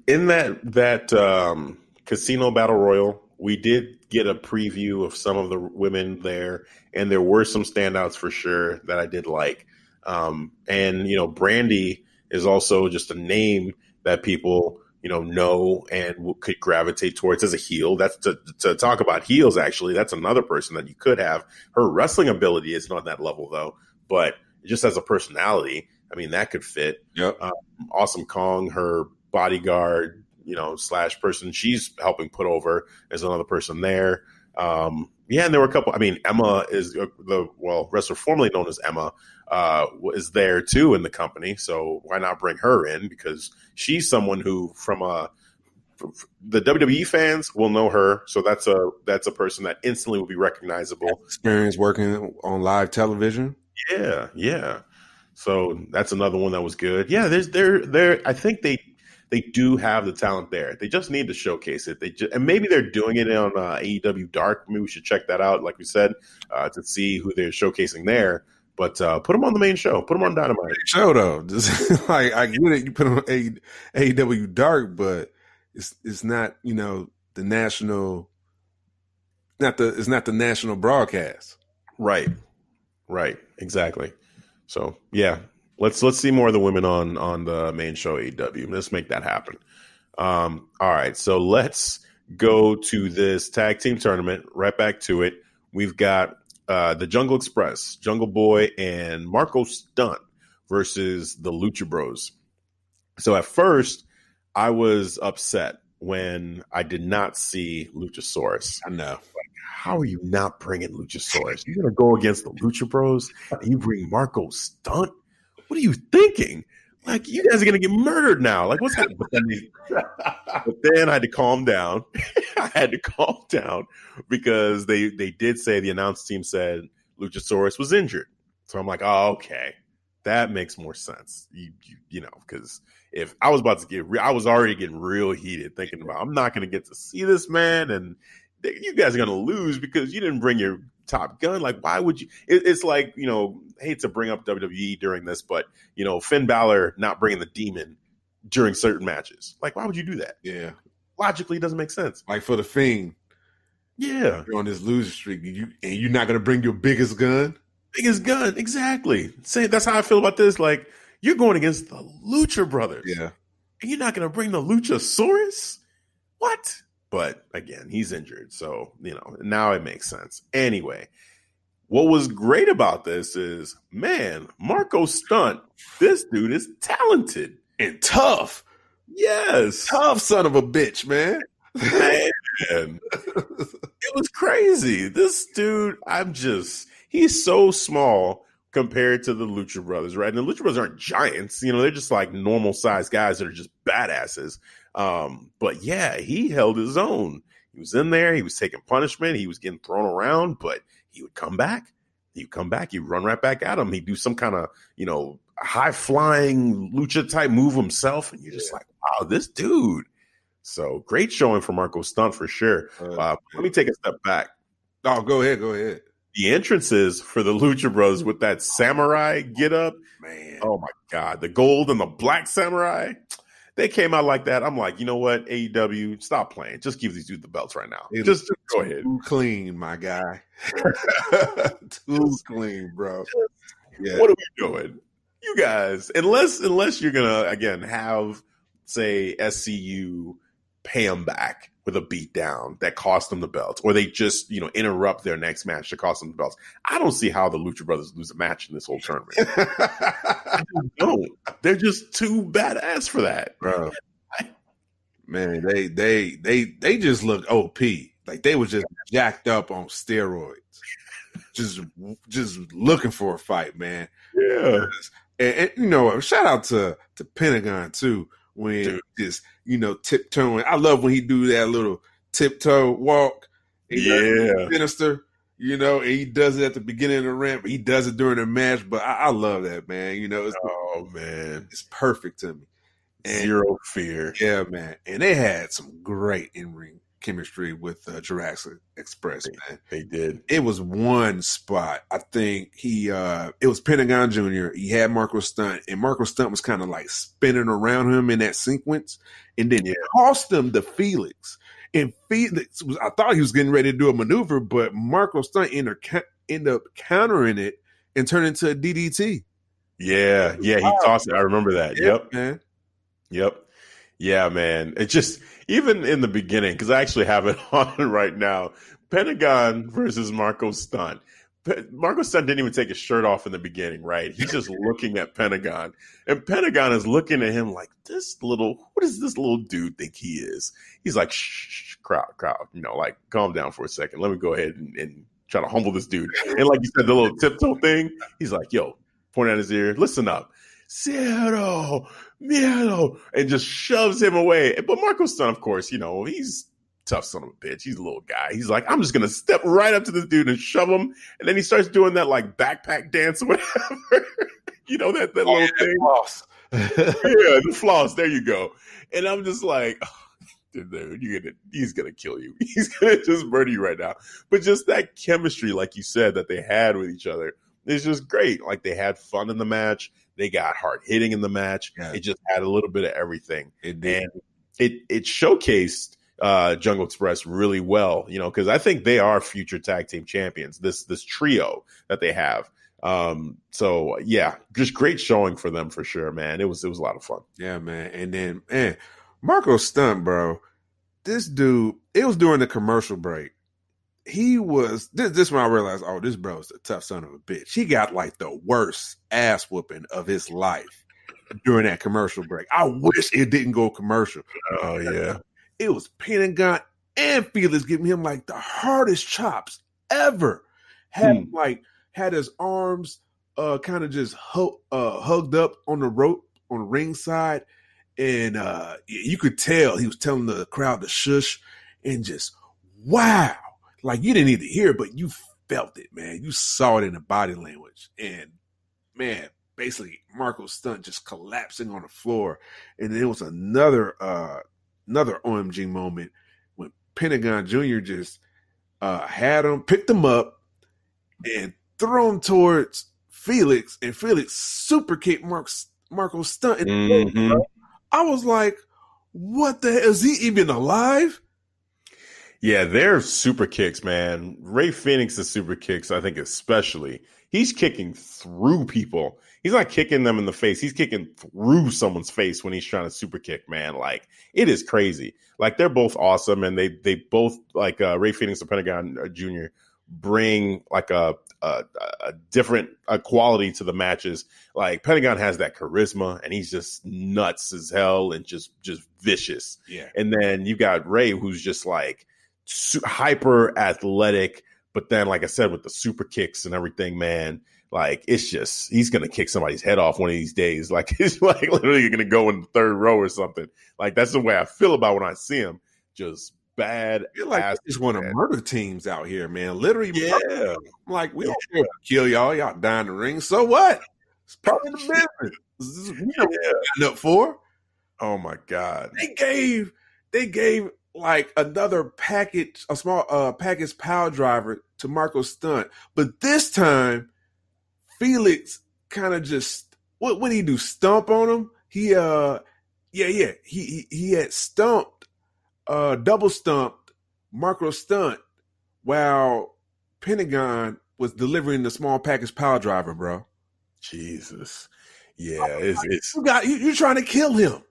[SPEAKER 1] In that that um, casino battle royal, we did get a preview of some of the women there, and there were some standouts for sure that I did like. Um, and you know, Brandi is also just a name that people you know know and w- could gravitate towards as a heel. That's to, to talk about heels. Actually, that's another person that you could have. Her wrestling ability isn't on that level though, but just as a personality, I mean, that could fit.
[SPEAKER 2] Yep.
[SPEAKER 1] Awesome Kong, her bodyguard, you know, slash person she's helping put over is another person there. Um, yeah, and there were a couple. I mean, Emma is uh, the well wrestler formerly known as Emma uh, is there too in the company. So why not bring her in because she's someone who from a the WWE fans will know her. So that's a that's a person that instantly will be recognizable.
[SPEAKER 2] Experience working on live television.
[SPEAKER 1] Yeah, yeah. So that's another one that was good. Yeah, there's there there. I think they they do have the talent there. They just need to showcase it. They just, and maybe they're doing it on uh, AEW Dark. Maybe we should check that out, like we said, uh, to see who they're showcasing there. But uh, put them on the main show. Put them on Dynamite.
[SPEAKER 2] Show though, Just, like I get it, you put them on A, AEW Dark, but it's it's not you know the national, not the it's not the national broadcast.
[SPEAKER 1] Right, right, exactly. So yeah, let's let's see more of the women on on the main show AEW. Let's make that happen. Um, all right, so let's go to this tag team tournament. Right back to it. We've got uh, the Jungle Express, Jungle Boy, and Marko Stunt versus the Lucha Bros. So at first, I was upset when I did not see Luchasaurus
[SPEAKER 2] I know.
[SPEAKER 1] how are you not bringing Luchasaurus? You're gonna go against the Lucha Bros and you bring Marko Stunt? What are you thinking? Like you guys are gonna get murdered now. Like what's happening? But then, I had to calm down. I had to calm down because they they did say the announce team said Luchasaurus was injured. So I'm like, oh okay, that makes more sense. You you, you know because if I was about to get, re- I was already getting real heated thinking about I'm not gonna get to see this man and you guys are gonna lose because you didn't bring your top gun. Like, why would you? It, it's like you know, hate to bring up WWE during this, but you know, Finn Balor not bringing the demon during certain matches. Like, why would you do that?
[SPEAKER 2] Yeah,
[SPEAKER 1] Logically, it doesn't make sense.
[SPEAKER 2] like for the Fiend,
[SPEAKER 1] Yeah,
[SPEAKER 2] you're on this loser streak, and you and you're not gonna bring your biggest gun.
[SPEAKER 1] biggest gun, exactly. Say that's how I feel about this. Like, you're going against the Lucha Brothers,
[SPEAKER 2] Yeah,
[SPEAKER 1] and you're not gonna bring the Luchasaurus. What? But again, he's injured. So, you know, now it makes sense. Anyway, what was great about this is, man, Marko Stunt, this dude is talented.
[SPEAKER 2] and tough,
[SPEAKER 1] Yes.
[SPEAKER 2] tough son of a bitch, man.
[SPEAKER 1] Man. it was crazy. This dude, I'm just he's so small compared to the Lucha Brothers, right? And the Lucha Brothers aren't giants, you know, they're just like normal sized guys that are just badasses. Um, but yeah, he held his own. He was in there, he was taking punishment, he was getting thrown around, but he would come back. He'd come back, he'd run right back at him. He'd do some kind of, you know, high flying lucha type move himself. And you're just yeah. like, wow, this dude. So great showing for Marko Stunt for sure. Uh, uh, let me take a step back.
[SPEAKER 2] Oh, go ahead, go ahead
[SPEAKER 1] the entrances for the Lucha Bros with that samurai get up. Man. Oh my God. The gold and the black samurai. They came out like that. I'm like, you know what? AEW, stop playing. Just give these dudes the belts right now. It just, just go ahead.
[SPEAKER 2] Too clean, my guy. too clean, bro.
[SPEAKER 1] Yeah. What are we doing? You guys, unless unless you're gonna again have say SCU pay them back with a beatdown that cost them the belts, or they just you know interrupt their next match to cost them the belts. I don't see how the Lucha Brothers lose a match in this whole tournament. I don't. They're just too badass for that,
[SPEAKER 2] bro. Man, they they they they just look OP. Like they was just jacked up on steroids, just just looking for a fight, man.
[SPEAKER 1] Yeah,
[SPEAKER 2] and, and you know, shout out to to Pentagon too when Dude. just you know tiptoeing. I love when he do that little tiptoe walk.
[SPEAKER 1] Yeah,
[SPEAKER 2] sinister. You know, and he does it at the beginning of the ramp. He does it during the match, but I, I love that man. You know,
[SPEAKER 1] oh man,
[SPEAKER 2] it's perfect to me.
[SPEAKER 1] And, Zero fear.
[SPEAKER 2] Yeah, man. And they had some great in ring chemistry with uh, Jurassic Express,
[SPEAKER 1] they,
[SPEAKER 2] man.
[SPEAKER 1] They did.
[SPEAKER 2] It was one spot. I think he uh it was Pentagon Jr. He had Marko Stunt, and Marko Stunt was kind of like spinning around him in that sequence, and then yeah. it cost him the Felix. And Felix was I thought he was getting ready to do a maneuver, but Marko Stunt ended, ended up countering it and turned into a DDT.
[SPEAKER 1] Yeah, yeah, he tossed it. I remember that.
[SPEAKER 2] Yeah,
[SPEAKER 1] yep.
[SPEAKER 2] Man.
[SPEAKER 1] Yep. Yeah, man. It just even in the beginning, because I actually have it on right now. Pentagon versus Marko Stunt. Marko Stunt didn't even take his shirt off in the beginning, right? He's just looking at Pentagon, and Pentagon is looking at him like this little. What does this little dude think he is? He's like, shh, shh crowd, crowd. You know, like calm down for a second. Let me go ahead and, and try to humble this dude. And like you said, the little tiptoe thing. He's like, yo, point at his ear. Listen up. Zero, miedo, and just shoves him away. But Marko Stunt, of course, you know, he's tough son of a bitch. He's a little guy. He's like, I'm just gonna step right up to this dude and shove him. And then he starts doing that like backpack dance or whatever. you know, that, that oh, little yeah, thing. Floss. yeah, the floss. There you go. And I'm just like, oh, dude, you're gonna he's gonna kill you. He's gonna just murder you right now. But just that chemistry, like you said, that they had with each other is just great. Like they had fun in the match. They got hard hitting in the match. Yeah. It just had a little bit of everything. It did. And it it showcased uh, Jungle Express really well, you know, because I think they are future tag team champions. This this trio that they have. Um, so yeah, just great showing for them for sure, man. It was it was a lot of fun.
[SPEAKER 2] Yeah, man. And then man, Marko Stunt, bro. This dude, it was during the commercial break he was this, this when I realized, oh, this bro is a tough son of a bitch. He got like the worst ass whooping of his life during that commercial break. I wish it didn't go commercial.
[SPEAKER 1] Oh yeah.
[SPEAKER 2] It was Pentagon and Felix giving him like the hardest chops ever. Had hmm. like had his arms uh kind of just hu- uh, hugged up on the rope on the ring side. And uh you could tell he was telling the crowd to shush and just wow like you didn't need to hear it, but you felt it, man. You saw it in the body language. And man, basically Marko Stunt just collapsing on the floor. And then it was another uh another OMG moment when Pentagon Jr. just uh had him, picked him up, and threw him towards Felix, and Felix super kicked Mark's Marko Stunt. Mm-hmm. I was like, what the hell? Is he even alive?
[SPEAKER 1] Yeah, they're super kicks, man. Rey Fenix's super kicks, I think, especially. He's kicking through people. He's not kicking them in the face. He's kicking through someone's face when he's trying to super kick, man. Like it is crazy. Like they're both awesome, and they they both like uh, Rey Fenix and Pentagon uh, Jr. bring like a a, a different a quality to the matches. Like Pentagon has that charisma, and he's just nuts as hell and just just vicious.
[SPEAKER 2] Yeah.
[SPEAKER 1] And then you've got Rey who's just like hyper athletic, but then, like I said, with the super kicks and everything, man, like it's just he's gonna kick somebody's head off one of these days. Like he's like literally gonna go in the third row or something. Like that's the way I feel about when I see him. Just bad.
[SPEAKER 2] I feel like
[SPEAKER 1] ass
[SPEAKER 2] it's one of murder teams out here, man. Literally,
[SPEAKER 1] Yeah.
[SPEAKER 2] murder. I'm like we don't care if kill y'all. Y'all die in the ring. So what? It's part of the business. This is what
[SPEAKER 1] Yeah.
[SPEAKER 2] up for.
[SPEAKER 1] Oh my god.
[SPEAKER 2] They gave they gave like another package, a small uh package power driver to Marko Stunt, but this time Felix kind of just what what did he do? Stump on him? He uh yeah yeah he he, he had stumped uh double stumped Marko Stunt while Pentagon was delivering the small package power driver, bro.
[SPEAKER 1] Jesus. Yeah, it's, it's
[SPEAKER 2] You got you, you're trying to kill him.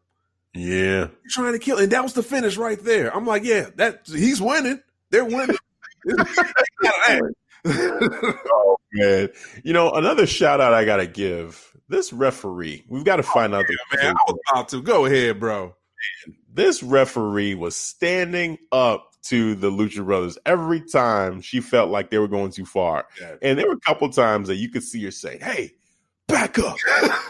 [SPEAKER 1] Yeah.
[SPEAKER 2] You're trying to kill, and that was the finish right there. I'm like, yeah, that he's winning. They're winning.
[SPEAKER 1] Oh man. You know, another shout out I gotta give. This referee, we've got to oh, find out the
[SPEAKER 2] Man, I was about to go ahead, bro.
[SPEAKER 1] this referee was standing up to the Lucha Brothers every time she felt like they were going too far. And there were a couple times that you could see her say, Hey, back up.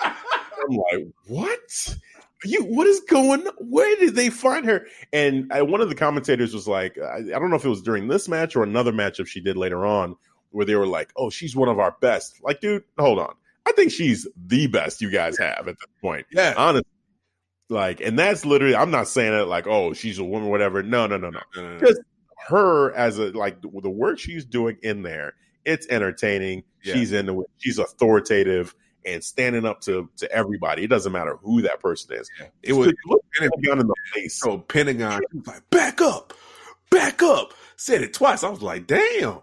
[SPEAKER 1] I'm like, what? You what is going where did they find her? And uh, one of the commentators was like I, I don't know if it was during this match or another matchup she did later on where they were like oh she's one of our best. Like dude hold on. I think she's the best you guys have at this point
[SPEAKER 2] Yeah,
[SPEAKER 1] honestly like and that's literally i'm not saying it like oh she's a woman whatever. No no no no.
[SPEAKER 2] No, no, no.
[SPEAKER 1] Because her as a like the, the work she's doing in there it's entertaining.
[SPEAKER 2] Yeah.
[SPEAKER 1] she's into it. She's authoritative and standing up to to everybody it doesn't matter who that person is
[SPEAKER 2] Yeah. It was
[SPEAKER 1] look gun in the face
[SPEAKER 2] so Pentagon. Was like, back up, back up. Said it twice. I was like, damn.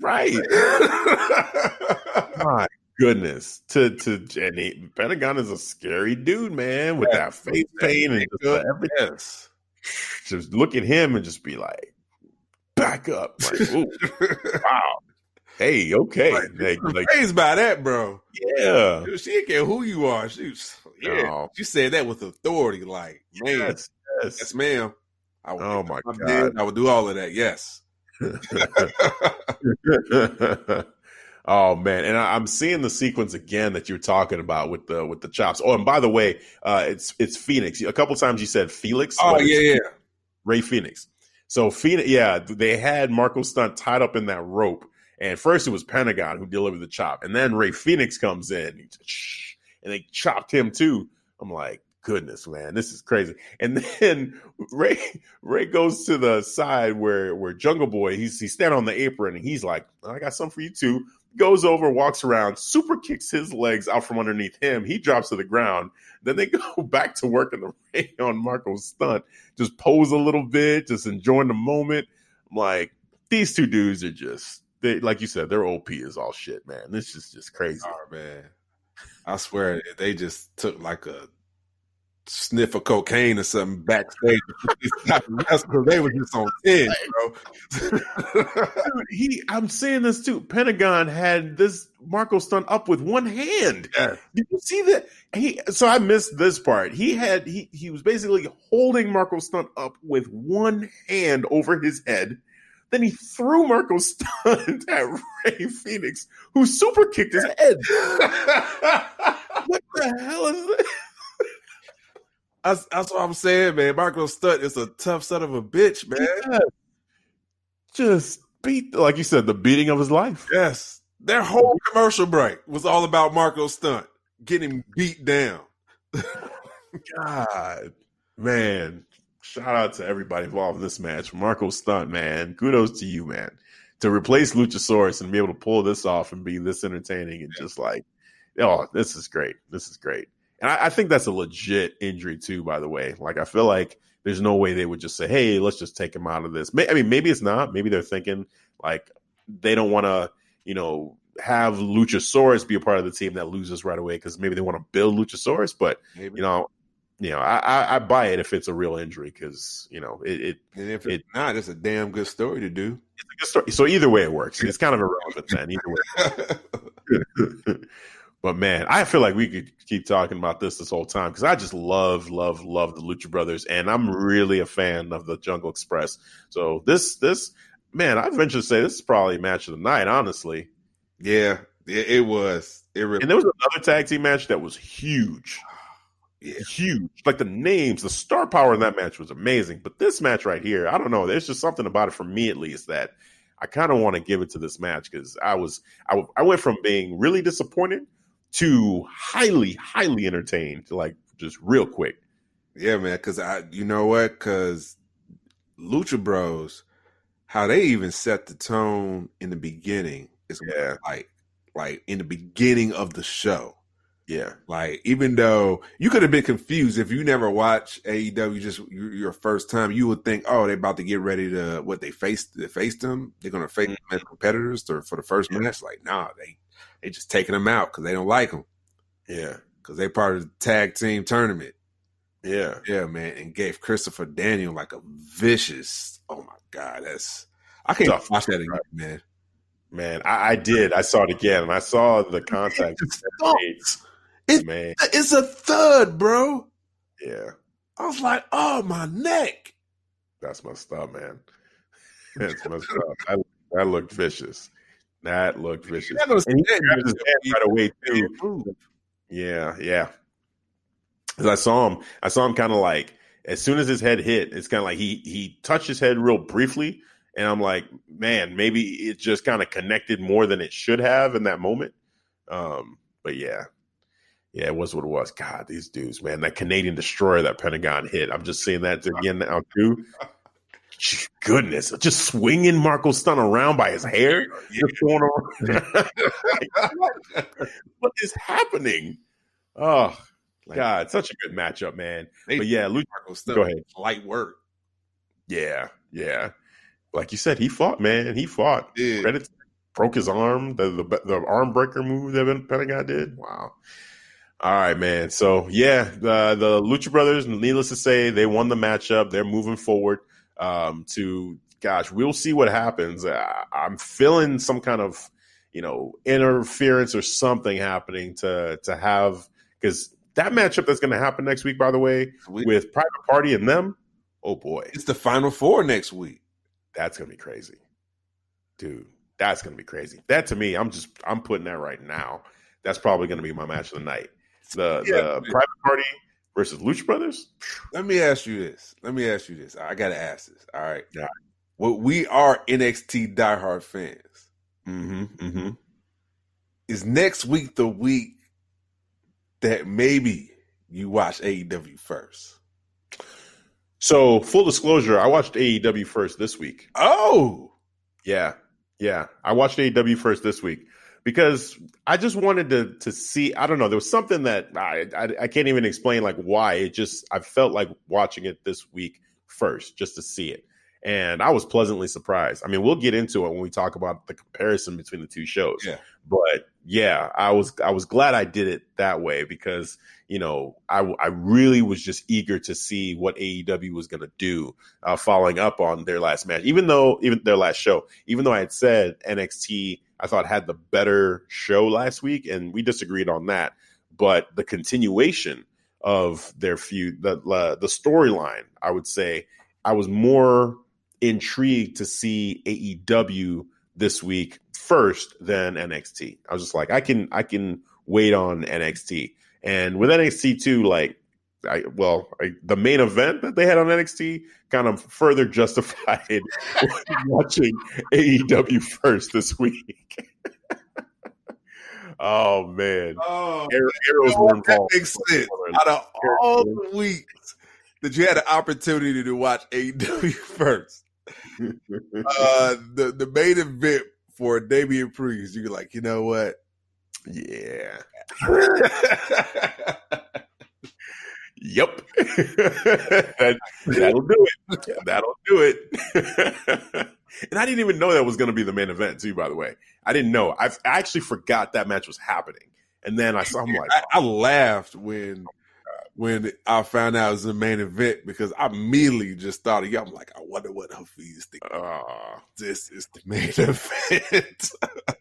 [SPEAKER 1] right my goodness to to he, pentagon is a scary dude man with that face paint and just everything
[SPEAKER 2] yes.
[SPEAKER 1] just look at him and just be like back up like wow hey okay
[SPEAKER 2] Like,
[SPEAKER 1] like,
[SPEAKER 2] by that, bro.
[SPEAKER 1] yeah
[SPEAKER 2] Dude, she didn't care who you are. She yeah.
[SPEAKER 1] No.
[SPEAKER 2] She said that with authority. Like, man,
[SPEAKER 1] yes
[SPEAKER 2] yes,
[SPEAKER 1] yes
[SPEAKER 2] ma'am. I would,
[SPEAKER 1] Oh, my God.
[SPEAKER 2] I would do all of that. Yes.
[SPEAKER 1] oh man, and I, I'm seeing the sequence again that you're talking about with the with the chops. Oh, and by the way, uh, it's it's Fenix. A couple times you said Felix.
[SPEAKER 2] Oh yeah, yeah.
[SPEAKER 1] Rey Fenix. So Fenix, yeah, they had Marko Stunt tied up in that rope, and first it was Pentagon who delivered the chop, and then Rey Fenix comes in, and they chopped him too. I'm like, goodness, man, this is crazy. And then Ray Ray goes to the side where where Jungle Boy he's he's standing on the apron, and he's like, I got something for you too. Goes over, walks around, super kicks his legs out from underneath him. He drops to the ground. Then they go back to work in the ring on Marco's stunt just pose a little bit, just enjoying the moment. I'm like, these two dudes are just they like you said, their OP is all shit, man. This is just crazy.
[SPEAKER 2] Oh man, I swear they just took like a sniff of cocaine or something backstage because they were just on ten, bro.
[SPEAKER 1] Dude, he I'm saying this too. Pentagon had this Marko Stunt up with one hand.
[SPEAKER 2] Yeah.
[SPEAKER 1] Did you see that? He so I missed this part. He had he he was basically holding Marko Stunt up with one hand over his head. Then he threw Marco stunt at Rey Fenix, who super kicked his head. What the hell is this?
[SPEAKER 2] That's, that's what I'm saying, man. Marko Stunt is a tough son of a bitch, man.
[SPEAKER 1] Yes. Just beat, like you said, the beating of his life.
[SPEAKER 2] Yes. Their whole commercial break was all about Marko Stunt getting beat down.
[SPEAKER 1] God, man. Shout out to everybody involved in this match. Marko Stunt, man. Kudos to you, man. To replace Luchasaurus and be able to pull this off and be this entertaining and just like, oh, this is great. This is great. And I, I think that's a legit injury too, by the way. Like I feel like there's no way they would just say, "Hey, let's just take him out of this." May, I mean, maybe it's not. Maybe they're thinking like they don't want to, you know, have Luchasaurus be a part of the team that loses right away because maybe they want to build Luchasaurus. But
[SPEAKER 2] Maybe.
[SPEAKER 1] you know, you know, I, I, I buy it if it's a real injury because you know it, it
[SPEAKER 2] and if it's
[SPEAKER 1] it-
[SPEAKER 2] not, it's a damn good story to do.
[SPEAKER 1] it's a good story. So either way, it works. It's kind of irrelevant then. Either way. But man, I feel like we could keep talking about this this whole time because I just love, love, love the Lucha Brothers, and I'm really a fan of the Jungle Express. So this, this, man, I'd venture to say this is probably match of the night, honestly.
[SPEAKER 2] Yeah, it, it was. It really,
[SPEAKER 1] and there was another tag team match that was huge. Huge. Like the names, the star power in that match was amazing. But this match right here, I don't know. There's just something about it for me, at least, that I kind of want to give it to this match because I was, I, I went from being really disappointed to highly, highly entertained, like just real quick.
[SPEAKER 2] Yeah, man. Because I, you know what? Because Lucha Bros, how they even set the tone in the beginning is
[SPEAKER 1] Yeah.
[SPEAKER 2] like, like in the beginning of the show.
[SPEAKER 1] Yeah,
[SPEAKER 2] Like, even though you could have been confused if you never watch AEW, just your, first time, you would think, oh, they're about to get ready to what they faced. They faced them. They're going to face mm-hmm. them as competitors or for the first
[SPEAKER 1] Yeah.
[SPEAKER 2] match. Like, nah, they they just taking them out because they don't like them
[SPEAKER 1] yeah,
[SPEAKER 2] because they part of the tag team tournament.
[SPEAKER 1] yeah.
[SPEAKER 2] Yeah, man, and gave Christopher Daniel like a vicious. Oh my god, that's I can't
[SPEAKER 1] Tough.
[SPEAKER 2] watch that again, man.
[SPEAKER 1] Man, I, I did. I saw it again, and I saw the contact.
[SPEAKER 2] It's, It-
[SPEAKER 1] Man,
[SPEAKER 2] it's a thud, bro.
[SPEAKER 1] yeah,
[SPEAKER 2] I was like, oh my neck.
[SPEAKER 1] that's my up, man. That's messed up. That, that looked vicious. That looked vicious.
[SPEAKER 2] You're
[SPEAKER 1] And he grabbed his
[SPEAKER 2] you're
[SPEAKER 1] right away too. Yeah, yeah. 'Cause I saw him. I saw him kind of like as soon as his head hit, it's kind of like he he touched his head real briefly, and I'm like, man, maybe it just kind of connected more than it should have in that moment. Um, but yeah, yeah, it was what it was. God, these dudes, man, that Canadian destroyer that Pentagon hit. I'm just seeing that again now too. Goodness, just swinging Marco Stun around by his hair, just going around. Like, what? is happening? Oh,
[SPEAKER 2] Like,
[SPEAKER 1] God, such a good matchup, man.
[SPEAKER 2] they-
[SPEAKER 1] But yeah, Lucha,
[SPEAKER 2] Marko Stunt
[SPEAKER 1] go ahead.
[SPEAKER 2] Light work.
[SPEAKER 1] Yeah, yeah. Like you said, he fought, man. He fought. Credit broke his arm. The, the the arm breaker move that Pentagon did. Wow. All right, man. So yeah, the the Lucha Brothers. Needless to say, they won the matchup. They're moving forward. Um, to gosh, we'll see what happens. I, I'm feeling some kind of you know interference or something happening to to have because that matchup that's going to happen next week. By the way,
[SPEAKER 2] We-
[SPEAKER 1] with Private Party and them. Oh boy,
[SPEAKER 2] it's the final four next week.
[SPEAKER 1] that's gonna be crazy, dude. That's gonna be crazy. That to me, I'm just I'm putting that right now. That's probably gonna be my match of the night. The
[SPEAKER 2] Yeah.
[SPEAKER 1] the private party versus Lucha Brothers.
[SPEAKER 2] Let me ask you this. Let me ask you this. I gotta ask this. All right.
[SPEAKER 1] Yeah.
[SPEAKER 2] Well, we are NXT diehard fans.
[SPEAKER 1] Mm-hmm. Mm-hmm.
[SPEAKER 2] Is next week the week that maybe you watch AEW first?
[SPEAKER 1] So full disclosure, I watched AEW first this week.
[SPEAKER 2] Oh,
[SPEAKER 1] Yeah, yeah. I watched AEW first this week because I just wanted to to see. I don't know. There was something that I I, I can't even explain like why. It just I felt like watching it this week first just to see it, and I was pleasantly surprised. I mean, we'll get into it when we talk about the comparison between the two shows.
[SPEAKER 2] Yeah.
[SPEAKER 1] But yeah, I was I was glad I did it that way because you know I I really was just eager to see what AEW was going to do uh, following up on their last match. Even though even their last show, even though I had said NXT I thought had the better show last week, and we disagreed on that. But the continuation of their feud, the the storyline, I would say, I was more intrigued to see AEW this week first than NXT. I was just like, I can I can wait on NXT, and with NXT too, like. I, well, I, the main event that they had on NXT kind of further justified watching AEW first this week. oh man,
[SPEAKER 2] oh,
[SPEAKER 1] Arrow- arrows were
[SPEAKER 2] that
[SPEAKER 1] involved.
[SPEAKER 2] makes sense. Out of all the weeks that you had an opportunity to watch AEW first, uh, the the main event for Damian Priest, you're like, you know what?
[SPEAKER 1] yeah. Yep. that, that'll do it. That'll do it. and I didn't even know that was going to be the main event, too, by the way. I didn't know. I've, I actually forgot that match was happening. And then I saw, I'm like,
[SPEAKER 2] I, I laughed when when I found out it was the main event because I immediately just thought of you. I'm like, I wonder what Hafiz think.
[SPEAKER 1] Uh,
[SPEAKER 2] This is the main event.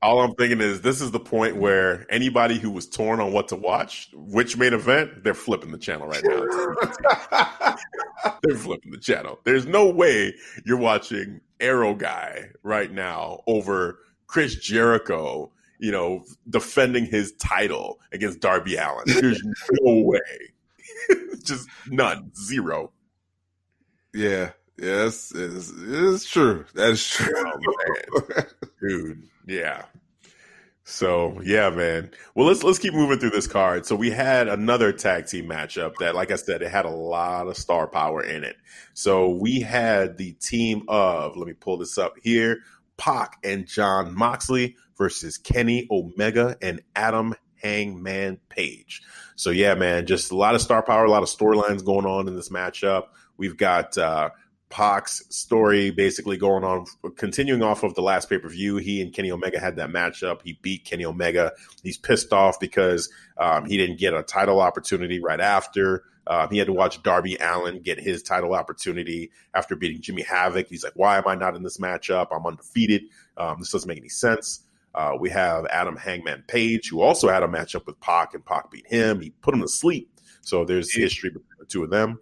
[SPEAKER 1] all I'm thinking is this is the point where anybody who was torn on what to watch, which main event, they're flipping the channel right now. they're flipping the channel. There's no way you're watching Arrow Guy right now over Chris Jericho, you know, defending his title against Darby Allin. There's no way. Just none. Zero.
[SPEAKER 2] yeah, yes, it's, it's true. That's true.
[SPEAKER 1] Oh, man. Dude, yeah. So yeah, man. Well, let's let's keep moving through this card. So we had another tag team matchup that, like I said, it had a lot of star power in it. So we had the team of let me pull this up here: Pac and John Moxley versus Kenny Omega and Adam Hangman Page. So yeah, man, just a lot of star power, a lot of storylines going on in this matchup. We've got uh, Pac's story basically going on, continuing off of the last pay per view. He and Kenny Omega had that matchup. He beat Kenny Omega. He's pissed off because um, he didn't get a title opportunity right after. Um, he had to watch Darby Allin get his title opportunity after beating Jimmy Havoc. He's like, why am I not in this matchup? I'm undefeated. Um, this doesn't make any sense. Uh, we have Adam Hangman Page, who also had a matchup with Pac, and Pac beat him. He put him to sleep. So there's history between the two of them.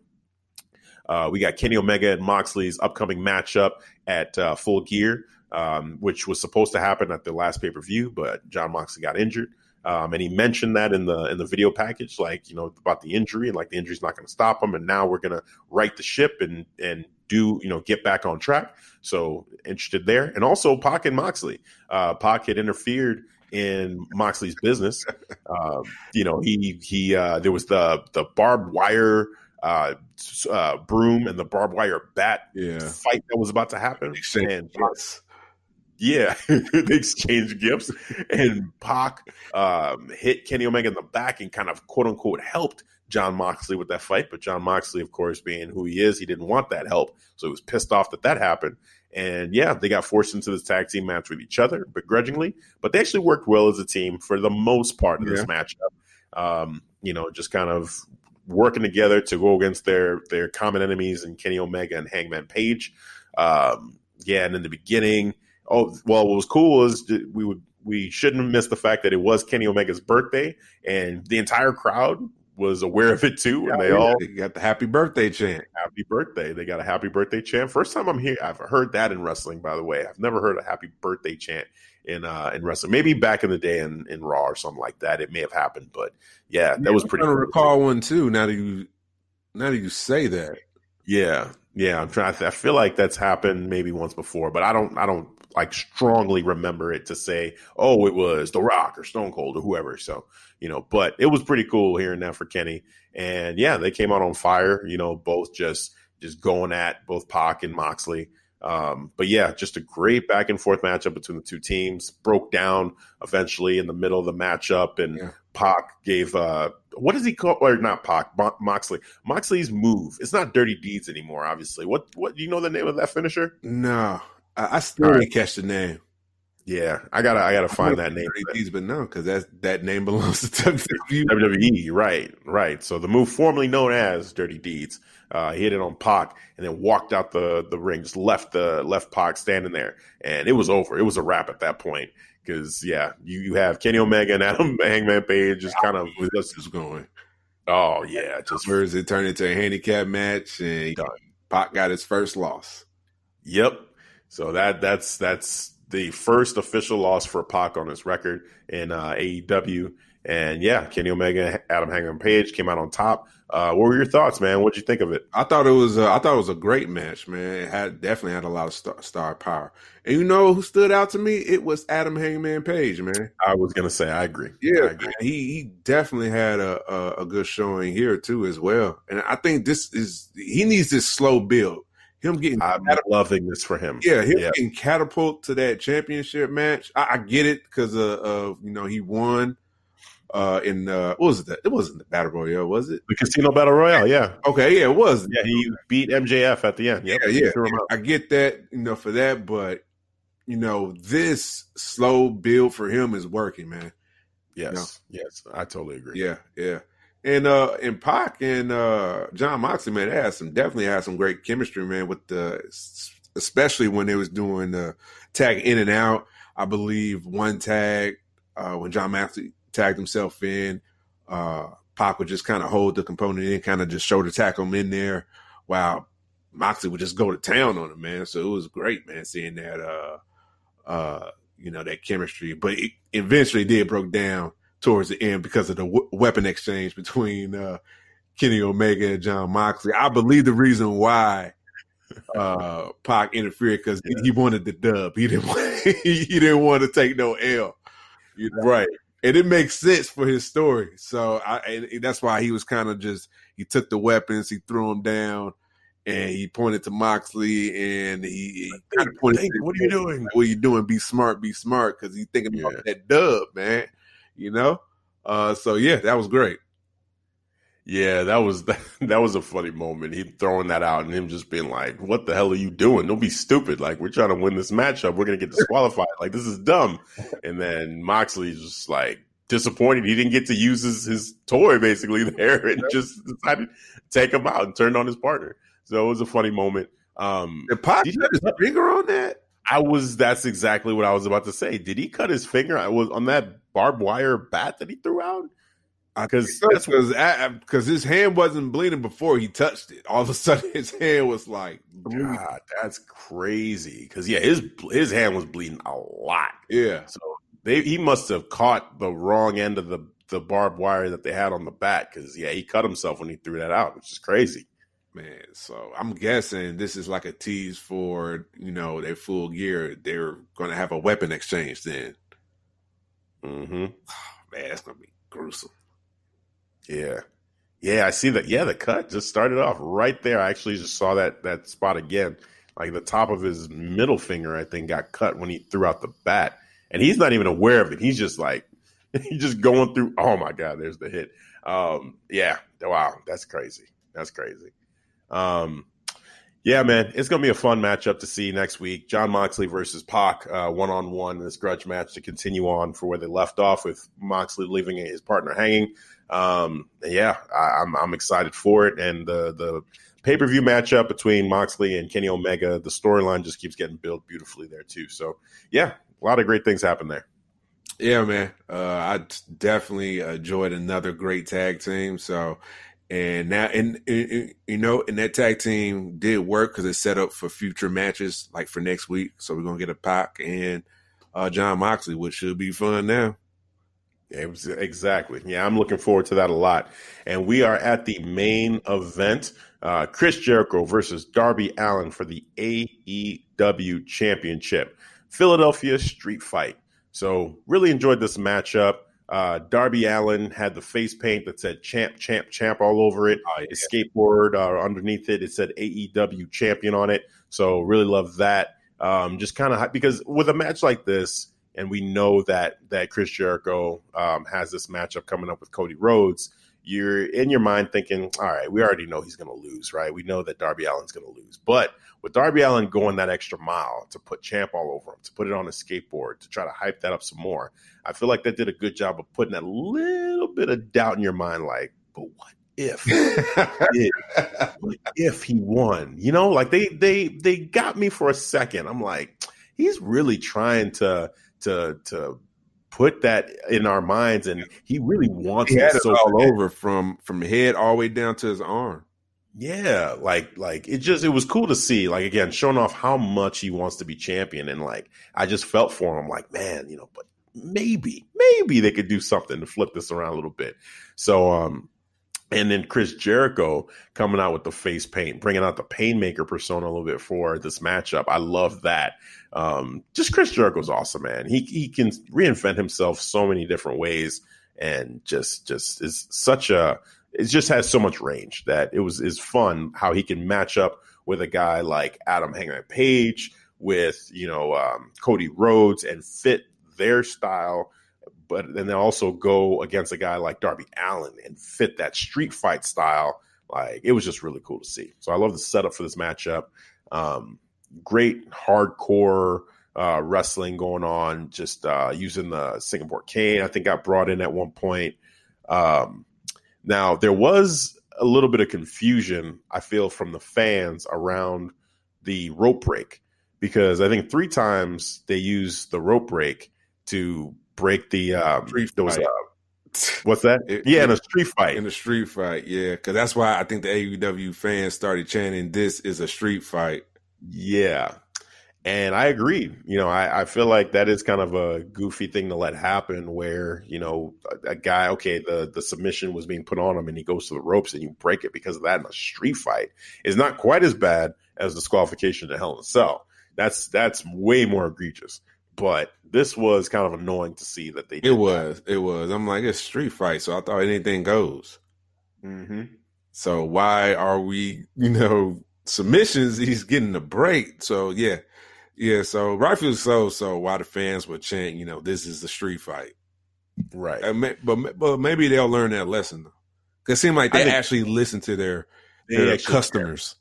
[SPEAKER 1] Uh, we got Kenny Omega and Moxley's upcoming matchup at uh, Full Gear, um, which was supposed to happen at the last pay per view, but Jon Moxley got injured. Um, and he mentioned that in the in the video package, like you know about the injury, and like the injury's not going to stop him. And now we're going to right the ship and and do you know get back on track. So interested there, and also Pac and Moxley. Uh, Pac had interfered in Moxley's business. Um, you know he he uh, there was the the barbed wire uh, uh, broom and the barbed wire bat
[SPEAKER 2] Yeah.
[SPEAKER 1] fight that was about to happen. And
[SPEAKER 2] gifts.
[SPEAKER 1] yeah, they exchanged gifts, and Pac um, hit Kenny Omega in the back and kind of quote unquote helped Jon Moxley with that fight. But Jon Moxley, of course, being who he is, he didn't want that help, so he was pissed off that that happened. And yeah, they got forced into this tag team match with each other begrudgingly, but they actually worked well as a team for the most part of this matchup. Um, you know, just kind of working together to go against their their common enemies and Kenny Omega and Hangman Page. Um, yeah, and in the beginning, oh well, what was cool is we would we shouldn't have missed the fact that it was Kenny Omega's birthday, and the entire crowd was aware of it too, and they all
[SPEAKER 2] They got the happy birthday chant.
[SPEAKER 1] happy birthday. They got a happy birthday chant. First time I'm here, I've heard that in wrestling. By the way, I've never heard a happy birthday chant in uh in wrestling. Maybe back in the day in, in Raw or something like that, it may have happened. But yeah, that was
[SPEAKER 2] I'm
[SPEAKER 1] pretty.
[SPEAKER 2] trying to
[SPEAKER 1] cool.
[SPEAKER 2] recall one too. Now that you, now that you say that,
[SPEAKER 1] Yeah, yeah. I'm trying. I feel like that's happened maybe once before, but I don't. I don't like strongly remember it to say, oh, it was The Rock or Stone Cold or whoever. So you know, but it was pretty cool hearing that for Kenny. And yeah, they came out on fire. You know, both just just going at both Pac and Moxley. Um, but yeah, just a great back and forth matchup between the two teams. Broke down eventually in the middle of the matchup, and
[SPEAKER 2] Yeah.
[SPEAKER 1] Pac gave uh, what does he call or not Pac Mo- Moxley Moxley's move. It's not Dirty Deeds anymore. Obviously, what what do you know the name of that finisher?
[SPEAKER 2] no, I, I still
[SPEAKER 1] right.
[SPEAKER 2] didn't catch the name.
[SPEAKER 1] Yeah, I gotta I gotta find that name.
[SPEAKER 2] These, but no, because that that name belongs to WWE.
[SPEAKER 1] WWE, right, right. So the move formerly known as Dirty Deeds, uh, he hit it on Pac and then walked out the the ring, just left the left Pac standing there, and it was over. It was a wrap at that point because yeah, you you have Kenny Omega and Adam Hangman Page just kind of
[SPEAKER 2] Where this is going?
[SPEAKER 1] oh yeah, just
[SPEAKER 2] Where does it turn into a handicap match? And
[SPEAKER 1] Done.
[SPEAKER 2] Pac got his first loss.
[SPEAKER 1] Yep. So that that's that's the first official loss for Pac on his record in uh, AEW. And yeah, Kenny Omega, Adam Hangman Page came out on top. Uh, what were your thoughts, man? What'd you think of it?
[SPEAKER 2] I thought it was. Uh, I thought it was a great match, man. It had definitely had a lot of star, star power. And you know who stood out to me? It was Adam Hangman Page, man.
[SPEAKER 1] I was gonna say I agree. I
[SPEAKER 2] Yeah,
[SPEAKER 1] agree.
[SPEAKER 2] man, he he definitely had a, a a good showing here too as well. And I think this is he needs this slow build. Him getting
[SPEAKER 1] I'm loving this for him.
[SPEAKER 2] yeah, him
[SPEAKER 1] yeah.
[SPEAKER 2] getting catapult to that championship match. I, I get it because of, of you know he won uh in uh what was it that it wasn't the battle royale was it
[SPEAKER 1] The Casino Battle Royale, yeah,
[SPEAKER 2] okay yeah it was
[SPEAKER 1] yeah. He beat MJF at the end. Yep.
[SPEAKER 2] yeah yeah
[SPEAKER 1] out.
[SPEAKER 2] I get that you know for that but you know this slow build for him is working man
[SPEAKER 1] Yes, yes, I totally agree.
[SPEAKER 2] yeah yeah And uh and Pac and uh Jon Moxley, man, they had some definitely had some great chemistry, man, with the especially when they was doing the tag in and out. I believe one tag uh when Jon Moxley tagged himself in, uh Pac would just kind of hold the component in, kind of just shoulder tackle him in there, while Moxley would just go to town on him, man. So it was great, man, seeing that uh uh you know that chemistry. But it eventually did broke down towards the end because of the w- weapon exchange between uh, Kenny Omega and Jon Moxley. I believe the reason why uh, Pac interfered because yeah. he wanted the dub. He didn't want, he, didn't want to take no L. You know? Right. And it makes sense for his story. So I, that's why he was kind of just he took the weapons, he threw them down, and he pointed to Moxley and he, he kind of pointed. Think,
[SPEAKER 1] what are you doing?
[SPEAKER 2] What are you doing? Be smart, be smart, because he's thinking about that dub, man you know? Uh, so yeah, that was great.
[SPEAKER 1] Yeah, that was that, that was a funny moment. He throwing that out and him just being like, "What the hell are you doing? Don't be stupid! Like we're trying to win this matchup. We're gonna get disqualified. like this is dumb." And then Moxley's just like disappointed he didn't get to use his, his toy basically there and just decided to take him out and turned on his partner. So it was a funny moment. Um,
[SPEAKER 2] Did Pac his finger on that?
[SPEAKER 1] I was. That's exactly what I was about to say. Did he cut his finger? I was on that barbed wire bat that he threw out?
[SPEAKER 2] Because that's because because his hand wasn't bleeding before he touched it. All of a sudden, his hand was like.
[SPEAKER 1] God, that's crazy. Because yeah, his his hand was bleeding a lot.
[SPEAKER 2] Yeah.
[SPEAKER 1] So they he must have caught the wrong end of the the barbed wire that they had on the bat. Because yeah, he cut himself when he threw that out, which is crazy.
[SPEAKER 2] Man, so I'm guessing this is like a tease for you know their full gear. They're going to have a weapon exchange then.
[SPEAKER 1] Mm-hmm.
[SPEAKER 2] Man, that's gonna be gruesome.
[SPEAKER 1] Yeah. Yeah, I see that. Yeah, the cut just started off right there. I actually just saw that that spot again. Like the top of his middle finger, I think, got cut when he threw out the bat. And he's not even aware of it. He's just like he's just going through oh my god, there's the hit. Um, yeah, wow, that's crazy. That's crazy. Um, yeah, man, it's gonna be a fun matchup to see next week. Jon Moxley versus Pac, one on one. This grudge match to continue on for where they left off with Moxley leaving his partner hanging. Um, yeah, I, am I'm, I'm excited for it, and the the pay per view matchup between Moxley and Kenny Omega. The storyline just keeps getting built beautifully there too. So yeah, a lot of great things happen there.
[SPEAKER 2] Yeah, man. Uh, I definitely enjoyed another great tag team. So and now, and, and, you know, and that tag team did work because it's set up for future matches, like for next week. So we're gonna get a Pac and uh, Jon Moxley, which should be fun now.
[SPEAKER 1] Yeah, exactly. Yeah, I'm looking forward to that a lot. And we are at the main event: uh, Chris Jericho versus Darby Allin for the AEW Championship, Philadelphia Street Fight. So, really enjoyed this matchup. Uh, Darby Allin had the face paint that said champ, champ, champ all over it. Oh, yeah. His skateboard uh, underneath it, it said AEW champion on it. So really love that. Um, just kind of because with a match like this, and we know that that Chris Jericho um, has this matchup coming up with Cody Rhodes. You're in your mind thinking, all right, we already know he's going to lose, right? We know that Darby Allin's going to lose, but with Darby Allin going that extra mile to put Champ all over him, to put it on a skateboard, to try to hype that up some more, I feel like that did a good job of putting that little bit of doubt in your mind, like, but what if, if he won? You know, like they they they got me for a second. I'm like, he's really trying to to to put that in our minds, and he really wants
[SPEAKER 2] he it, so all over from from head all the way down to his arm.
[SPEAKER 1] Yeah, like like it just it was cool to see. Like again, showing off how much he wants to be champion, and like I just felt for him. Like man, you know, but maybe maybe they could do something to flip this around a little bit. So um, and then Chris Jericho coming out with the face paint, bringing out the Painmaker persona a little bit for this matchup. I love that. Um, just Chris Jericho's awesome, man. He he can reinvent himself so many different ways, and just just is such a it just has so much range that it was is fun how he can match up with a guy like Adam Hangman Page, with you know um, Cody Rhodes, and fit their style, but then they also go against a guy like Darby Allin and fit that street fight style. Like it was just really cool to see. So I love the setup for this matchup. Um, great hardcore uh, wrestling going on. Just uh, using the Singapore cane, I think got brought in at one point. Um, Now there was a little bit of confusion I feel from the fans around the rope break because I think three times they used the rope break to break the um,
[SPEAKER 2] Street
[SPEAKER 1] there was
[SPEAKER 2] fight.
[SPEAKER 1] uh, what's that?
[SPEAKER 2] It-
[SPEAKER 1] yeah, in a street fight.
[SPEAKER 2] in the street fight, yeah, because that's why I think the AEW fans started chanting, "This is a street fight."
[SPEAKER 1] Yeah. And I agree. You know, I, I feel like that is kind of a goofy thing to let happen where, you know, a, a guy, okay, the, the submission was being put on him and he goes to the ropes and you break it because of that in a street fight is not quite as bad as the disqualification to Hell in a Cell. That's that's way more egregious. But this was kind of annoying to see that they
[SPEAKER 2] It was, it was. I'm like, it's street fight, so I thought anything goes.
[SPEAKER 1] hmm
[SPEAKER 2] So why are we, you know, submissions? He's getting a break. So yeah, yeah. So rightfully so. So why the fans were chanting, you know, this is the street fight.
[SPEAKER 1] Right.
[SPEAKER 2] But but maybe they'll learn that lesson. though. 'Cause It seemed like they actually listen to their their customers.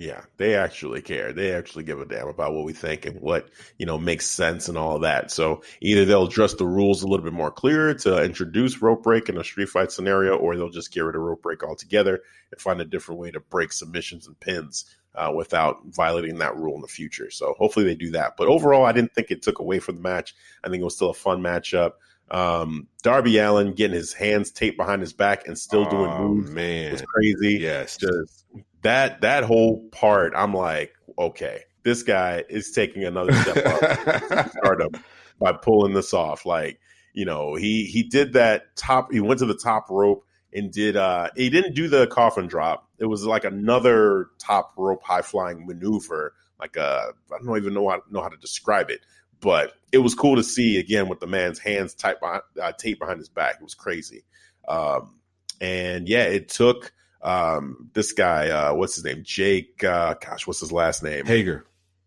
[SPEAKER 1] Yeah, they actually care. They actually give a damn about what we think and what, you know, makes sense and all of that. So either they'll address the rules a little bit more clear to introduce rope break in a street fight scenario, or they'll just get rid of rope break altogether and find a different way to break submissions and pins uh, without violating that rule in the future. So hopefully they do that. But overall, I didn't think it took away from the match. I think it was still a fun matchup. Um, Darby Allin getting his hands taped behind his back and still doing
[SPEAKER 2] Oh,
[SPEAKER 1] moves
[SPEAKER 2] man.
[SPEAKER 1] was crazy
[SPEAKER 2] Yes.
[SPEAKER 1] just that that whole part i'm like okay this guy is taking another step up stardom by pulling this off. Like you know he he did that top he went to the top rope and did uh he didn't do the coffin drop. It was like another top rope high flying maneuver like uh i don't even know how, know how to describe it but it was cool to see again with the man's hands tight behind, uh, taped behind his back. It was crazy. Um and yeah it took um this guy uh what's his name? Jake uh gosh what's his last name?
[SPEAKER 2] Hager.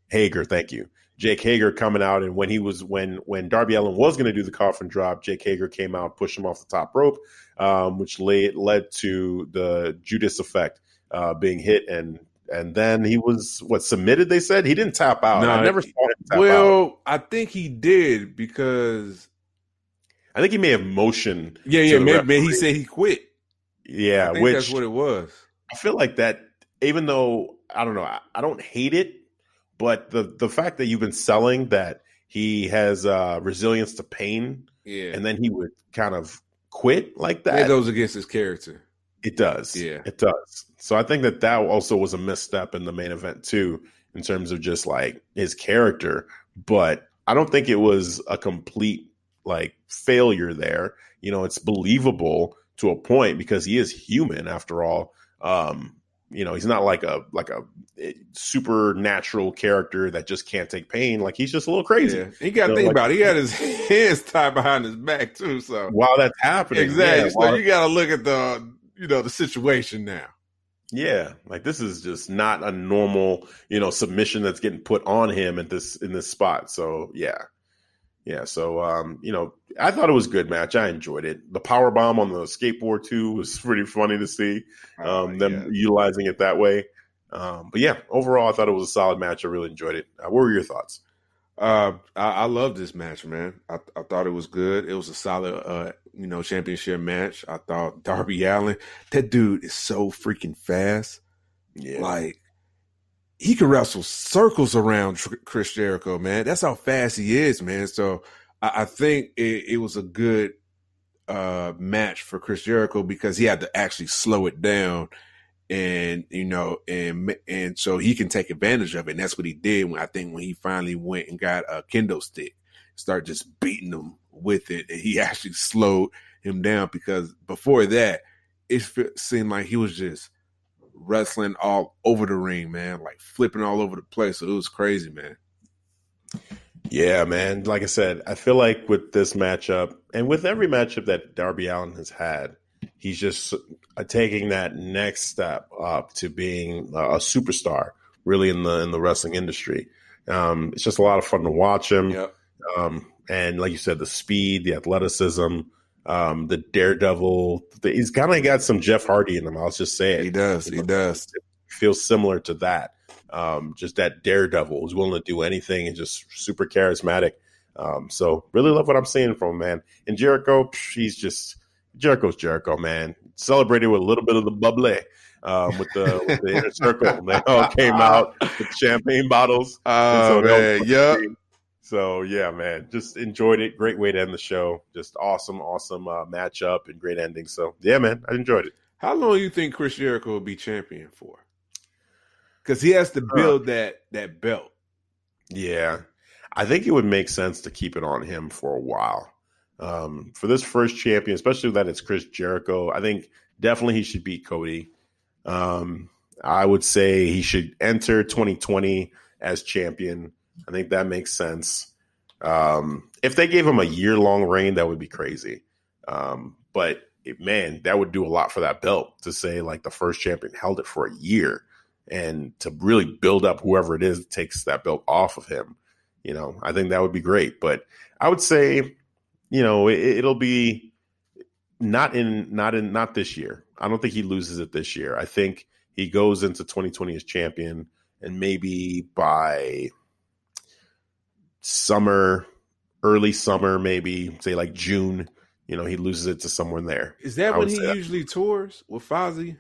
[SPEAKER 1] hager thank you. Jake hager coming out and when he was when when darby allin was going to do the coffin drop jake hager came out pushed him off the top rope um which led led to the judas effect uh being hit and and then he was what submitted they said? He didn't tap out.
[SPEAKER 2] No,
[SPEAKER 1] i never saw him tap out.
[SPEAKER 2] Well, I think he did because
[SPEAKER 1] i think he may have motioned
[SPEAKER 2] yeah, yeah, maybe he said he quit.
[SPEAKER 1] Yeah
[SPEAKER 2] I think
[SPEAKER 1] which
[SPEAKER 2] that's what it was.
[SPEAKER 1] I feel like that, even though I don't know, I, I don't hate it, but the the fact that you've been selling that he has uh, resilience to pain,
[SPEAKER 2] Yeah,
[SPEAKER 1] and then he would kind of quit like that.
[SPEAKER 2] it
[SPEAKER 1] that,
[SPEAKER 2] goes against his character.
[SPEAKER 1] it does.
[SPEAKER 2] Yeah.
[SPEAKER 1] it does. So I think that that also was a misstep in the main event too, in terms of just like his character. But I don't think it was a complete like failure there. You know, it's believable to a point because he is human after all. Um, you know, he's not like a like a eh, supernatural character that just can't take pain. Like he's just a little crazy.
[SPEAKER 2] Yeah, he got to
[SPEAKER 1] So,
[SPEAKER 2] think
[SPEAKER 1] like-
[SPEAKER 2] about it. He had his hands tied behind his back too. So
[SPEAKER 1] While that's happening,
[SPEAKER 2] exactly.
[SPEAKER 1] yeah,
[SPEAKER 2] so
[SPEAKER 1] while-
[SPEAKER 2] you got to look at the you know the situation now.
[SPEAKER 1] Yeah, like this is just not a normal, you know, submission that's getting put on him at this in this spot. So yeah, yeah. So um, you know, I thought it was a good match. I enjoyed it. The power bomb on the skateboard too was pretty funny to see.
[SPEAKER 2] Oh,
[SPEAKER 1] Um, them utilizing it that way. Um, but yeah, overall, I thought it was a solid match. I really enjoyed it. Uh, what were your thoughts?
[SPEAKER 2] Uh, I, I love this match, man. I, I thought it was good. It was a solid, uh, you know, championship match. I thought Darby Allin, that dude is so freaking fast.
[SPEAKER 1] Yeah,
[SPEAKER 2] Like he can wrestle circles around Chris Jericho, man. That's how fast he is, man. So I, I think it, it was a good uh match for Chris Jericho because he had to actually slow it down and you know and and so he can take advantage of it and that's what he did when I think when he finally went and got a kendo stick start just beating him with it and he actually slowed him down because before that it seemed like he was just wrestling all over the ring man like flipping all over the place so it was crazy man
[SPEAKER 1] Yeah, man. Like I said, I feel like with this matchup and with every matchup that Darby Allin has had, he's just uh, taking that next step up to being a superstar, really in the in the wrestling industry. Um, it's just a lot of fun to watch him.
[SPEAKER 2] yep
[SPEAKER 1] Um, and like you said, the speed, the athleticism, um, the daredevil. The, he's kind of got some Jeff Hardy in him. I'll just say it
[SPEAKER 2] he does he does
[SPEAKER 1] feels similar to that. Um, just that daredevil who's willing to do anything and just super charismatic. Um, so really love what I'm seeing from him, man. And Jericho, psh, he's just Jericho's Jericho, man. celebrated with a little bit of the bubbly um, with the with the inner circle. They all came out with champagne bottles.
[SPEAKER 2] Oh
[SPEAKER 1] so
[SPEAKER 2] man, yep.
[SPEAKER 1] So yeah, man, just enjoyed it. Great way to end the show. Just awesome, awesome uh, matchup and great ending. So yeah, man, I enjoyed it.
[SPEAKER 2] How long do you think Chris Jericho will be champion for? Because he has to build that that belt.
[SPEAKER 1] Yeah, I think it would make sense to keep it on him for a while. Um, for this first champion, especially that it's Chris Jericho, I think definitely he should beat Cody. Um, I would say he should enter 2020 as champion. I think that makes sense. Um, if they gave him a year long reign, that would be crazy. Um, but it, man, that would do a lot for that belt to say like the first champion held it for a year and to really build up whoever it is that takes that belt off of him. You know, I think that would be great. But I would say, you know, it, it'll be not in not in not this year. I don't think he loses it this year. I think he goes into 2020 as champion, and maybe by summer, early summer, maybe say like June, you know, he loses it to someone there.
[SPEAKER 2] Is that
[SPEAKER 1] I
[SPEAKER 2] when he
[SPEAKER 1] say that.
[SPEAKER 2] usually tours with Fozzy?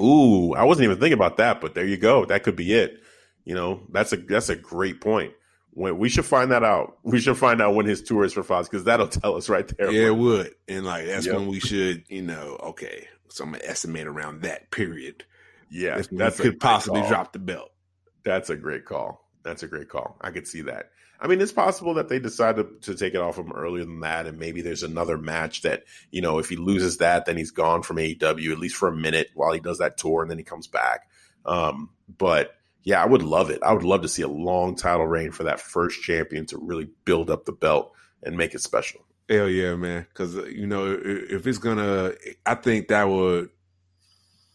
[SPEAKER 1] Ooh, I wasn't even thinking about that, but there you go. That could be it. You know, that's a that's a great point. When we should find that out. We should find out when his tour is for Fozzy because that'll tell us right there.
[SPEAKER 2] Yeah, it would. And like that's
[SPEAKER 1] Yep.
[SPEAKER 2] when we should, you know, okay. So I'm gonna estimate around that period.
[SPEAKER 1] yeah,
[SPEAKER 2] That's
[SPEAKER 1] that's
[SPEAKER 2] could possibly
[SPEAKER 1] call.
[SPEAKER 2] drop the belt.
[SPEAKER 1] That's a great call. That's a great call. I could see that. I mean, it's possible that they decide to, to take it off him earlier than that, and maybe there's another match that you know if he loses that, then he's gone from AEW at least for a minute while he does that tour, and then he comes back. Um, but yeah, I would love it. I would love to see a long title reign for that first champion to really build up the belt and make it special.
[SPEAKER 2] Hell yeah, man! Because you know, if it's gonna, I think that would,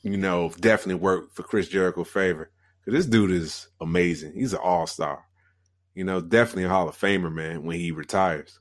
[SPEAKER 2] you know, definitely work for Chris Jericho favor. This dude is amazing. He's an all star. You know, definitely a Hall of Famer, man. When he retires,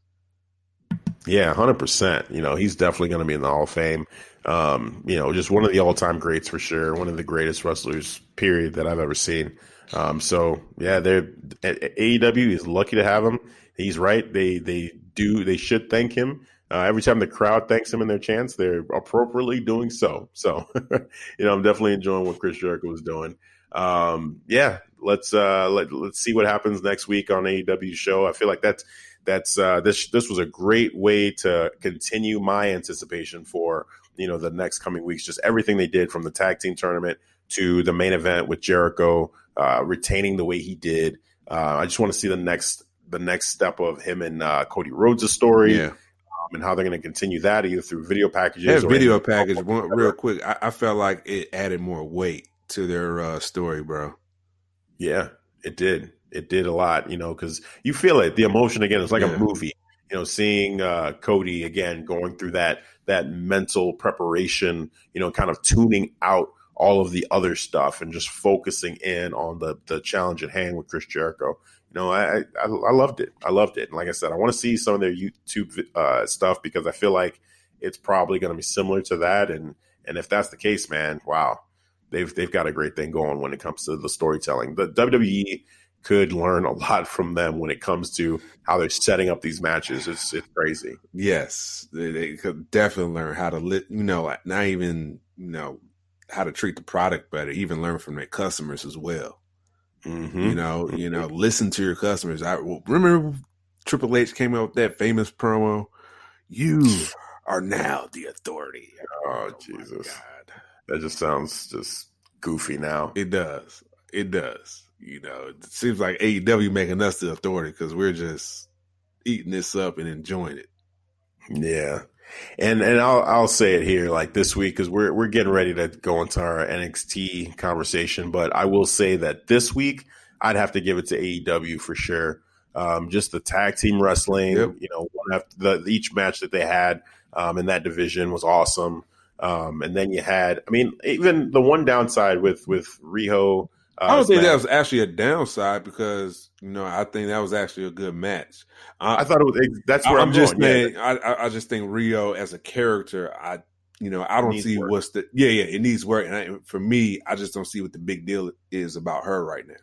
[SPEAKER 1] Yeah, hundred percent. You know, he's definitely going to be in the Hall of Fame. Um, you know, just one of the all-time greats for sure. One of the greatest wrestlers, period, that I've ever seen. Um, so yeah, they're AEW is lucky to have him. He's right. They they do they should thank him. Uh, every time the crowd thanks him in their chants, they're appropriately doing so. So, you know, I'm definitely enjoying what Chris Jericho is doing. Um, yeah, let's uh, let let's see what happens next week on AEW show. I feel like that's that's uh, this this was a great way to continue my anticipation for you know the next coming weeks. Just everything they did from the tag team tournament to the main event with Jericho uh, retaining the way he did. Uh, I just want to see the next the next step of him and uh, Cody Rhodes' story
[SPEAKER 2] yeah,
[SPEAKER 1] um, and how they're going to continue that either through video packages.
[SPEAKER 2] that
[SPEAKER 1] or
[SPEAKER 2] video package. One, real quick, I, I felt like it added more weight to their uh, story, bro.
[SPEAKER 1] Yeah, it did. It did a lot, you know, because you feel it. The emotion again. It's like
[SPEAKER 2] Yeah.
[SPEAKER 1] a movie. You know, seeing uh, Cody again going through that that mental preparation. You know, kind of tuning out all of the other stuff and just focusing in on the the challenge at hand with Chris Jericho. You know, I I, I loved it. I loved it. And like I said, I want to see some of their YouTube uh, stuff because I feel like it's probably going to be similar to that. And and if that's the case, man, wow, they've they've got a great thing going when it comes to the storytelling. The WWE could learn a lot from them when it comes to how they're setting up these matches. It's it's crazy.
[SPEAKER 2] Yes, they, they could definitely learn how to lit. You know, not even you know how to treat the product better. Even learn from their customers as well.
[SPEAKER 1] Mm-hmm.
[SPEAKER 2] You know, you know, listen to your customers. I remember Triple H came out with that famous promo. You are now the authority.
[SPEAKER 1] Oh,
[SPEAKER 2] my
[SPEAKER 1] Jesus. That just sounds just goofy now.
[SPEAKER 2] It does. It does. You know, it seems like AEW making us the authority because we're just eating this up and enjoying it.
[SPEAKER 1] Yeah. And and I'll I'll say it here like this week because we're we're getting ready to go into our NXT conversation, but I will say that this week I'd have to give it to AEW for sure. Um, just the tag team wrestling,
[SPEAKER 2] Yep.
[SPEAKER 1] you know, one after the each match that they had um, in that division was awesome. Um, and then you had, I mean, even the one downside with with Riho. Uh,
[SPEAKER 2] I don't think
[SPEAKER 1] match-
[SPEAKER 2] that was actually a downside because you know I think that was actually a good match. I,
[SPEAKER 1] I thought it was. That's where
[SPEAKER 2] I'm
[SPEAKER 1] I'm,
[SPEAKER 2] just
[SPEAKER 1] going.
[SPEAKER 2] saying. I, I I just think Riho as a character, I you know I don't see
[SPEAKER 1] work.
[SPEAKER 2] what's the yeah yeah it needs work. And I, for me, I just don't see what the big deal is about her right now.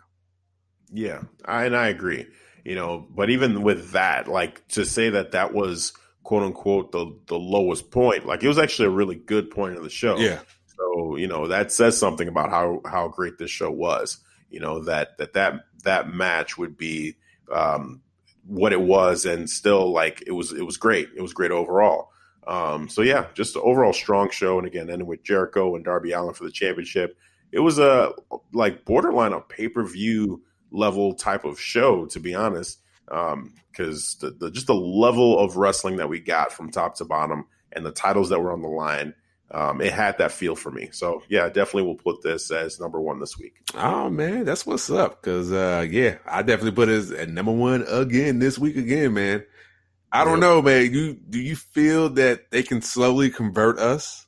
[SPEAKER 1] Yeah, I, and I agree. You know, but even with that, like to say that that was quote unquote the the lowest point. Like it was actually a really good point of the show.
[SPEAKER 2] Yeah.
[SPEAKER 1] So you know that says something about how how great this show was. You know that that that that match would be um, what it was, and still like it was it was great. It was great overall. Um, so yeah, just overall strong show. And again, ending with Jericho and Darby Allin for the championship. It was a like borderline a pay per view level type of show, to be honest. Because um, the, the just the level of wrestling that we got from top to bottom and the titles that were on the line, um, it had that feel for me. So yeah, definitely will put this as number one this week.
[SPEAKER 2] Oh man, that's what's up. Because uh, yeah, I definitely put it as number one again this week again, man. I don't know, man. You do you feel that they can slowly convert us?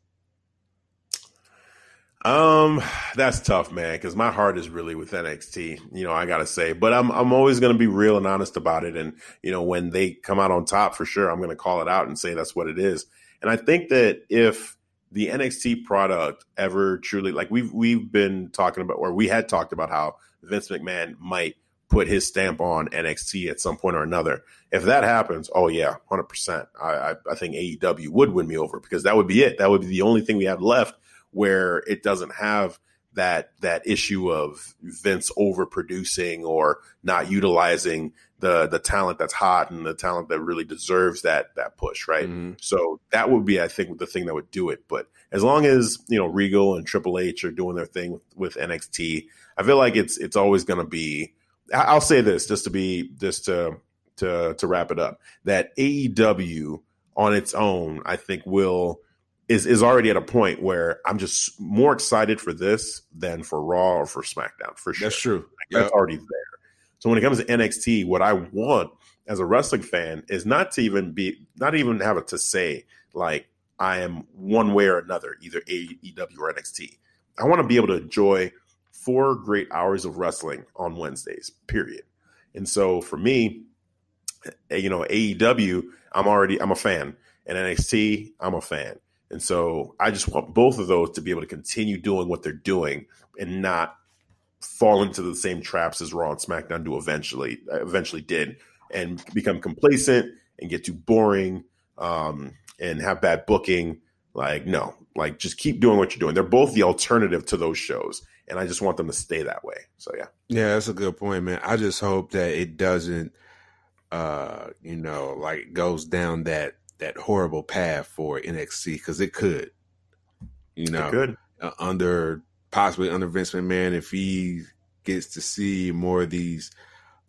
[SPEAKER 1] Um, that's tough, man, because my heart is really with NXT. You know, I gotta say, but I'm I'm always gonna be real and honest about it. And you know, when they come out on top, for sure, I'm gonna call it out and say that's what it is. And I think that if the NXT product ever truly, like we've we've been talking about, or we had talked about how Vince McMahon might put his stamp on NXT at some point or another. If that happens, oh yeah, hundred percent. I, I I think AEW would win me over because that would be it. That would be the only thing we have left where it doesn't have that that issue of Vince overproducing or not utilizing the the talent that's hot and the talent that really deserves that that push, right? Mm-hmm. So that would be, I think, the thing that would do it. But as long as you know Regal and Triple H are doing their thing with, with NXT, I feel like it's it's always going to be. I'll say this just to be just to to to wrap it up that AEW on its own, I think will is is already at a point where I'm just more excited for this than for Raw or for SmackDown for sure.
[SPEAKER 2] That's true.
[SPEAKER 1] Like, yep. That's already there. So when it comes to NXT, what I want as a wrestling fan is not to even be not even have it to say like I am one way or another, either AEW or NXT. I want to be able to enjoy four great hours of wrestling on Wednesdays, period. And so for me, eh, you know, AEW, I'm already I'm a fan, and NXT, I'm a fan. And so I just want both of those to be able to continue doing what they're doing and not fall into the same traps as Raw and SmackDown do eventually eventually did and become complacent and get too boring um, and have bad booking. Like no, like just keep doing what you're doing. They're both the alternative to those shows, and I just want them to stay that way. So yeah,
[SPEAKER 2] yeah, that's a good point, man. I just hope that it doesn't, uh, you know, like goes down that that horrible path for NXT because it could, you know,
[SPEAKER 1] could.
[SPEAKER 2] Uh, under possibly under Vince McMahon if he gets to see more of these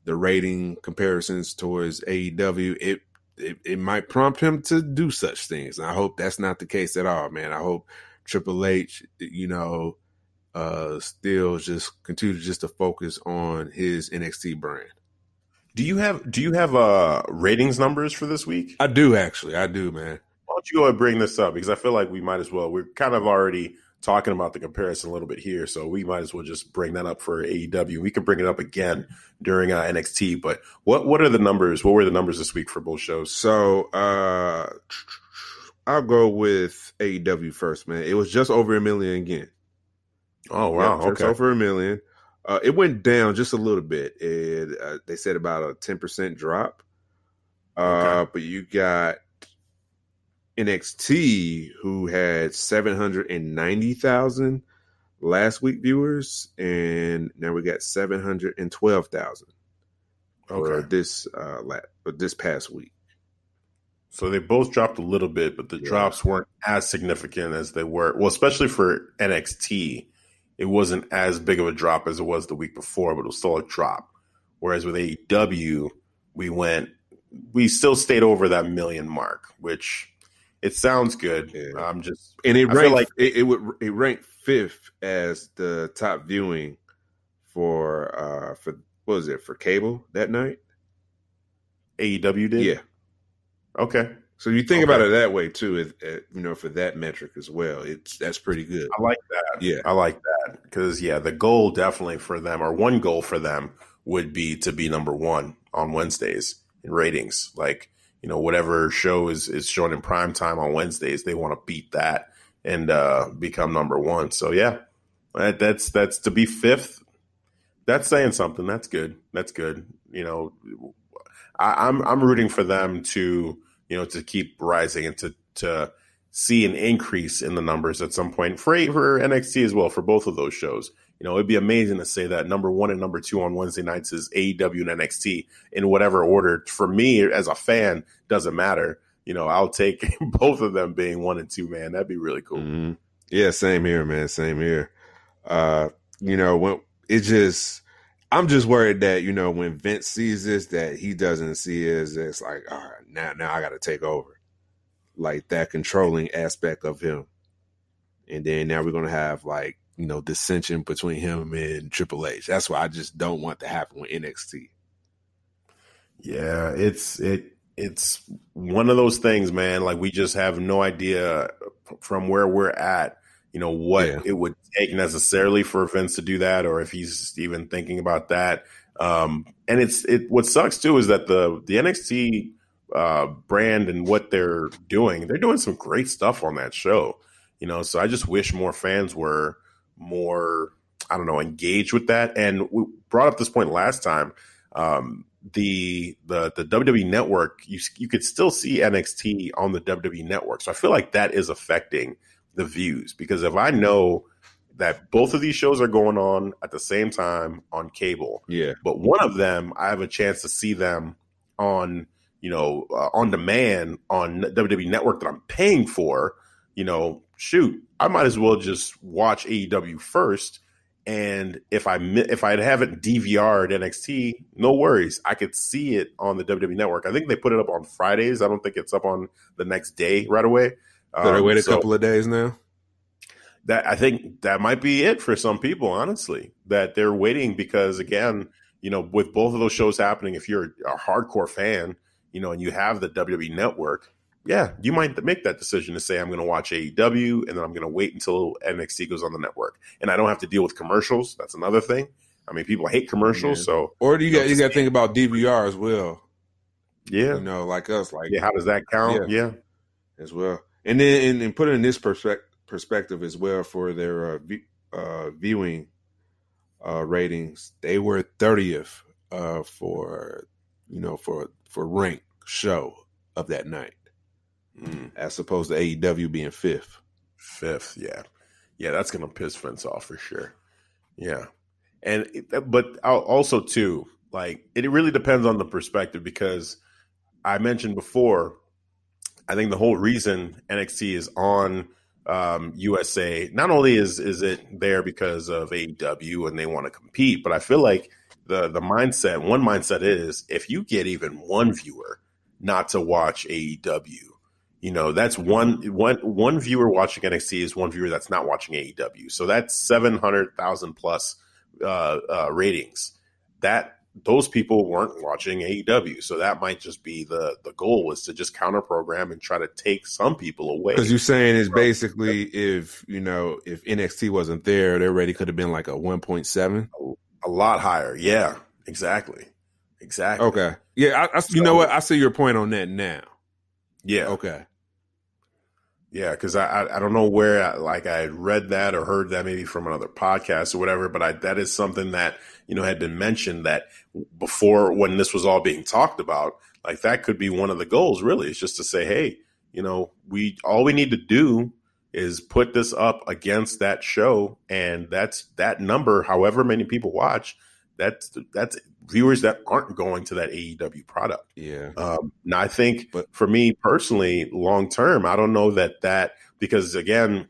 [SPEAKER 2] the rating comparisons towards AEW, it it, it might prompt him to do such things. And I hope that's not the case at all, man. I hope Triple H, you know, uh, still just continue just to focus on his NXT brand.
[SPEAKER 1] Do you have do you have uh ratings numbers for this week?
[SPEAKER 2] I do actually. I do, man.
[SPEAKER 1] Why don't you go and bring this up because I feel like we might as well. We're kind of already talking about the comparison a little bit here, so we might as well just bring that up for AEW. We can bring it up again during uh, NXT. But what what are the numbers? What were the numbers this week for both shows?
[SPEAKER 2] So uh I'll go with AEW first, man. It was just over a million again.
[SPEAKER 1] Oh wow,
[SPEAKER 2] yeah, just
[SPEAKER 1] okay.
[SPEAKER 2] over a million. Uh, it went down just a little bit. It, uh, they said about a ten percent drop. Uh, okay. But you got NXT who had seven hundred and ninety thousand last week viewers, and now we got seven hundred and twelve thousand okay. this uh this past week.
[SPEAKER 1] So they both dropped a little bit, but the yeah. drops weren't as significant as they were. Well, especially for NXT it wasn't as big of a drop as it was the week before, but it was still a drop. Whereas with AEW, we went, we still stayed over that million mark, which it sounds good. Yeah. I'm just,
[SPEAKER 2] and it I ranked like it, it would it ranked fifth as the top viewing for uh for what was it for cable that night?
[SPEAKER 1] AEW did,
[SPEAKER 2] yeah.
[SPEAKER 1] Okay,
[SPEAKER 2] so you think okay. about it that way too, it, it, you know, for that metric as well. It's that's pretty good.
[SPEAKER 1] I like that.
[SPEAKER 2] Yeah,
[SPEAKER 1] I like that because yeah, the goal definitely for them, or one goal for them, would be to be number one on Wednesdays in ratings. Like you know, whatever show is is shown in prime time on Wednesdays, they want to beat that and uh, become number one. So yeah, that, that's that's to be fifth. That's saying something. That's good. That's good. You know, I, I'm I'm rooting for them to you know, to keep rising and to to see an increase in the numbers at some point for for NXT as well for both of those shows. You know, it'd be amazing to say that number one and number two on Wednesday nights is AEW and NXT in whatever order. For me, as a fan, doesn't matter. You know, I'll take both of them being one and two. Man, that'd be really cool.
[SPEAKER 2] Mm-hmm. Yeah, same here, man. Same here. Uh, you know, when it just I'm just worried that you know when Vince sees this, that he doesn't see it as it's like, all right, now now I got to take over, like that controlling aspect of him, and then now we're gonna have like you know dissension between him and Triple H. That's why I just don't want to happen with NXT.
[SPEAKER 1] Yeah, it's it it's one of those things, man. Like we just have no idea from where we're at you know what yeah. it would take necessarily for Vince to do that, or if he's even thinking about that. Um, and it's it. What sucks too is that the the NXT uh, brand and what they're doing, they're doing some great stuff on that show. You know, so I just wish more fans were more, I don't know, engaged with that. And we brought up this point last time. Um, the the the WWE network, you you could still see NXT on the WWE network. So I feel like that is affecting the views because if I know that both of these shows are going on at the same time on cable,
[SPEAKER 2] yeah,
[SPEAKER 1] but one of them I have a chance to see them on you know uh, on demand on WWE Network that I'm paying for, you know, shoot, I might as well just watch AEW first. And if I if I haven't DVR'd NXT, no worries. I could see it on the WWE Network. I think they put it up on Fridays. I don't think it's up on the next day right away.
[SPEAKER 2] Um, I wait a so couple of days now?
[SPEAKER 1] That I think that might be it for some people, honestly. That they're waiting because again, you know, with both of those shows happening, if you're a hardcore fan, you know, and you have the WWE network, yeah, you might make that decision to say I'm going to watch AEW and then I'm going to wait until NXT goes on the network, and I don't have to deal with commercials. That's another thing. I mean, people hate commercials, so
[SPEAKER 2] or do you, you got you got to think about DVR as well.
[SPEAKER 1] Yeah,
[SPEAKER 2] you know, like us, like
[SPEAKER 1] yeah, how does that count? Yeah,
[SPEAKER 2] yeah. as well and then and, and put it in this perspective perspective as well for their uh, v- uh, viewing uh, ratings. They were 30th uh, for you know for for rank show of that night, mm. as opposed to AEW being fifth.
[SPEAKER 1] Fifth, yeah, yeah, that's gonna piss Vince off for sure. Yeah, and but also too, like it really depends on the perspective because I mentioned before I think the whole reason NXT is on um, USA not only is is it there because of AEW and they want to compete, but I feel like the the mindset one mindset is if you get even one viewer not to watch AEW, you know that's one one one viewer watching NXT is one viewer that's not watching AEW. So that's seven hundred thousand plus uh, uh, ratings. That those people weren't watching AEW. So that might just be the the goal was to just counter program and try to take some people away.
[SPEAKER 2] Because you're saying is basically if you know if NXT wasn't there, they already could have been like a 1.7,
[SPEAKER 1] a, lot higher. Yeah, exactly, exactly.
[SPEAKER 2] Okay, yeah, I, I, you know what? I see your point on that now.
[SPEAKER 1] Yeah.
[SPEAKER 2] Okay.
[SPEAKER 1] Yeah, because I, I don't know where I, like I had read that or heard that maybe from another podcast or whatever, but I that is something that you know had been mentioned that before when this was all being talked about, like that could be one of the goals. Really, is just to say, hey, you know, we all we need to do is put this up against that show, and that's that number. However many people watch, that's that's viewers that aren't going to that AEW product.
[SPEAKER 2] Yeah.
[SPEAKER 1] Um, now I think, but for me personally, long term, I don't know that that because again,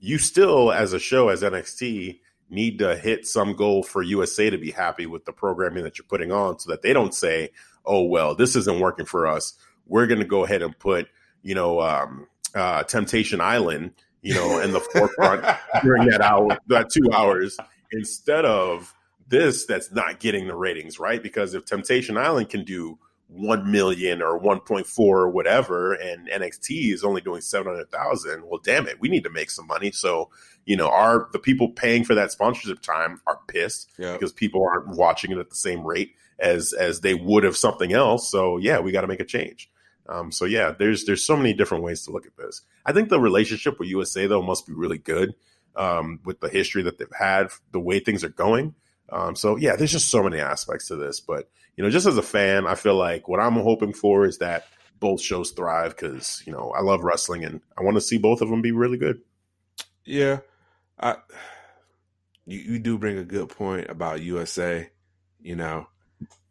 [SPEAKER 1] you still as a show as NXT need to hit some goal for USA to be happy with the programming that you're putting on, so that they don't say, "Oh well, this isn't working for us. We're going to go ahead and put you know um, uh, Temptation Island." You know, in the forefront during that hour, that two hours, instead of this that's not getting the ratings, right? Because if Temptation Island can do 1 million or 1.4 or whatever, and NXT is only doing 700,000, well, damn it, we need to make some money. So, you know, our the people paying for that sponsorship time are pissed yeah. because people aren't watching it at the same rate as as they would of something else. So, yeah, we got to make a change. Um, so yeah, there's there's so many different ways to look at this. I think the relationship with USA though must be really good um, with the history that they've had, the way things are going. Um, so yeah, there's just so many aspects to this. But you know, just as a fan, I feel like what I'm hoping for is that both shows thrive because you know I love wrestling and I want to see both of them be really good.
[SPEAKER 2] Yeah, I you, you do bring a good point about USA. You know,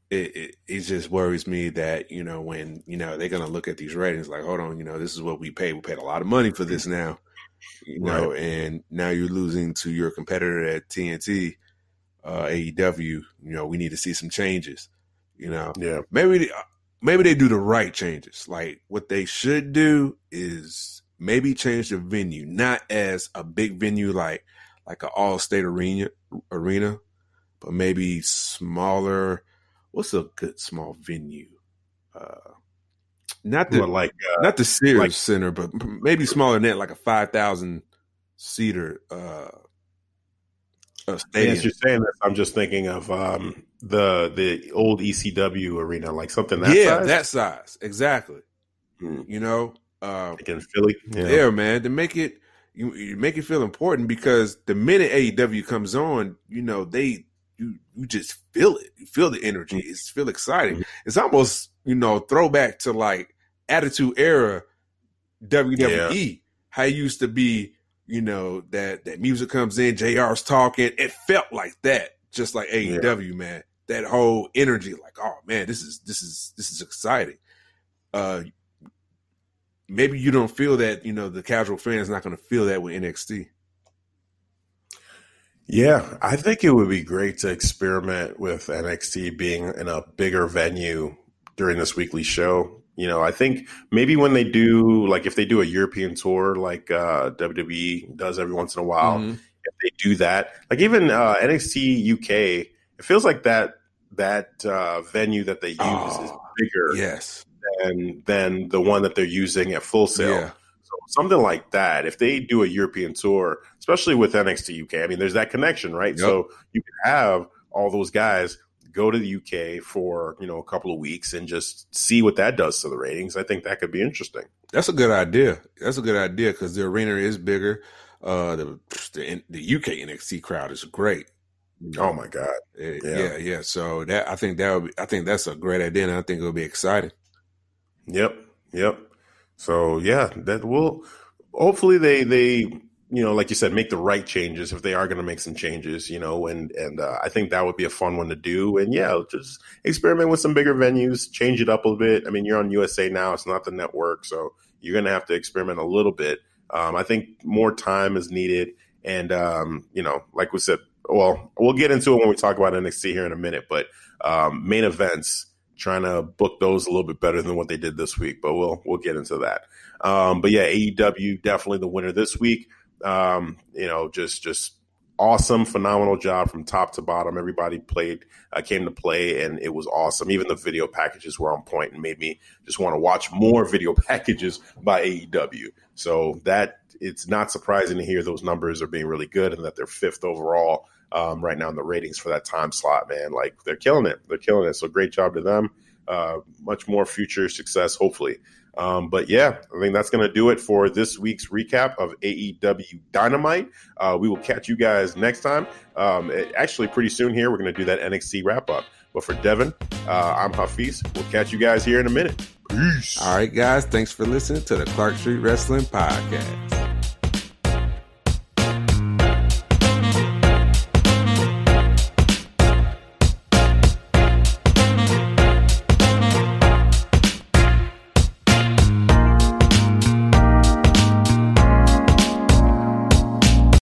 [SPEAKER 2] it, it, it just worries me that you know when you know they're gonna look at these ratings like, hold on, you know, this is what we paid. We paid a lot of money for this now, you know, right. and now you're losing to your competitor at TNT, uh, AEW. You know, we need to see some changes. You know,
[SPEAKER 1] yeah,
[SPEAKER 2] maybe maybe they do the right changes. Like what they should do is maybe change the venue, not as a big venue like like an Allstate arena arena, but maybe smaller. What's a good small venue? Uh, not the
[SPEAKER 1] like uh,
[SPEAKER 2] not the Sears like, Center, but maybe smaller than that, like a five thousand seater
[SPEAKER 1] uh, stadium. As you're saying this, I'm just thinking of um, the the old ECW arena, like something that
[SPEAKER 2] yeah,
[SPEAKER 1] size?
[SPEAKER 2] that size exactly. Hmm. You know, uh,
[SPEAKER 1] like in Philly,
[SPEAKER 2] yeah. yeah, man, to make it you, you make it feel important because the minute AEW comes on, you know they you you just feel it. You feel the energy. Mm-hmm. It's feel exciting. Mm-hmm. It's almost you know throwback to like Attitude Era WWE. Yeah. How it used to be, you know that that music comes in, JR's talking. It felt like that, just like AEW, yeah. man. That whole energy, like oh man, this is this is this is exciting. Uh, maybe you don't feel that, you know, the casual fan is not going to feel that with NXT.
[SPEAKER 1] Yeah, I think it would be great to experiment with NXT being in a bigger venue during this weekly show. You know, I think maybe when they do, like if they do a European tour like uh, WWE does every once in a while, mm-hmm. if they do that, like even uh, NXT UK, it feels like that that uh, venue that they use oh, is bigger.
[SPEAKER 2] Yes
[SPEAKER 1] than than the one that they're using at Full Sail.
[SPEAKER 2] Yeah.
[SPEAKER 1] So something like that. If they do a European tour, especially with NXT UK, I mean, there's that connection, right? Yep. So you can have all those guys go to the UK for you know a couple of weeks and just see what that does to the ratings. I think that could be interesting.
[SPEAKER 2] That's a good idea. That's a good idea because the arena is bigger. Uh, the, the, the UK NXT crowd is great.
[SPEAKER 1] Oh my god!
[SPEAKER 2] Yeah. yeah, yeah. So that I think that would be, I think that's a great idea, and I think it'll be exciting.
[SPEAKER 1] Yep. Yep. So yeah, that will hopefully they they you know like you said make the right changes if they are going to make some changes you know and and uh, I think that would be a fun one to do and yeah just experiment with some bigger venues change it up a bit I mean you're on USA now it's not the network so you're going to have to experiment a little bit um, I think more time is needed and um, you know like we said well we'll get into it when we talk about NXT here in a minute but um, main events trying to book those a little bit better than what they did this week, but we'll we'll get into that. Um, but yeah, AEW definitely the winner this week. Um, you know, just just awesome, phenomenal job from top to bottom. Everybody played, uh, came to play, and it was awesome. Even the video packages were on point and made me just want to watch more video packages by AEW. So that it's not surprising to hear those numbers are being really good and that they're fifth overall um, right now in the ratings for that time slot, man. Like they're killing it. They're killing it. So great job to them. Uh, much more future success, hopefully. Um, but yeah, I think that's going to do it for this week's recap of AEW Dynamite. Uh, we will catch you guys next time. Um, actually, pretty soon here, we're going to do that NXT wrap up. But for Devin, uh, I'm Hafiz. We'll catch you guys here in a minute. Peace.
[SPEAKER 2] All right, guys. Thanks for listening to the Clark Street Wrestling Podcast.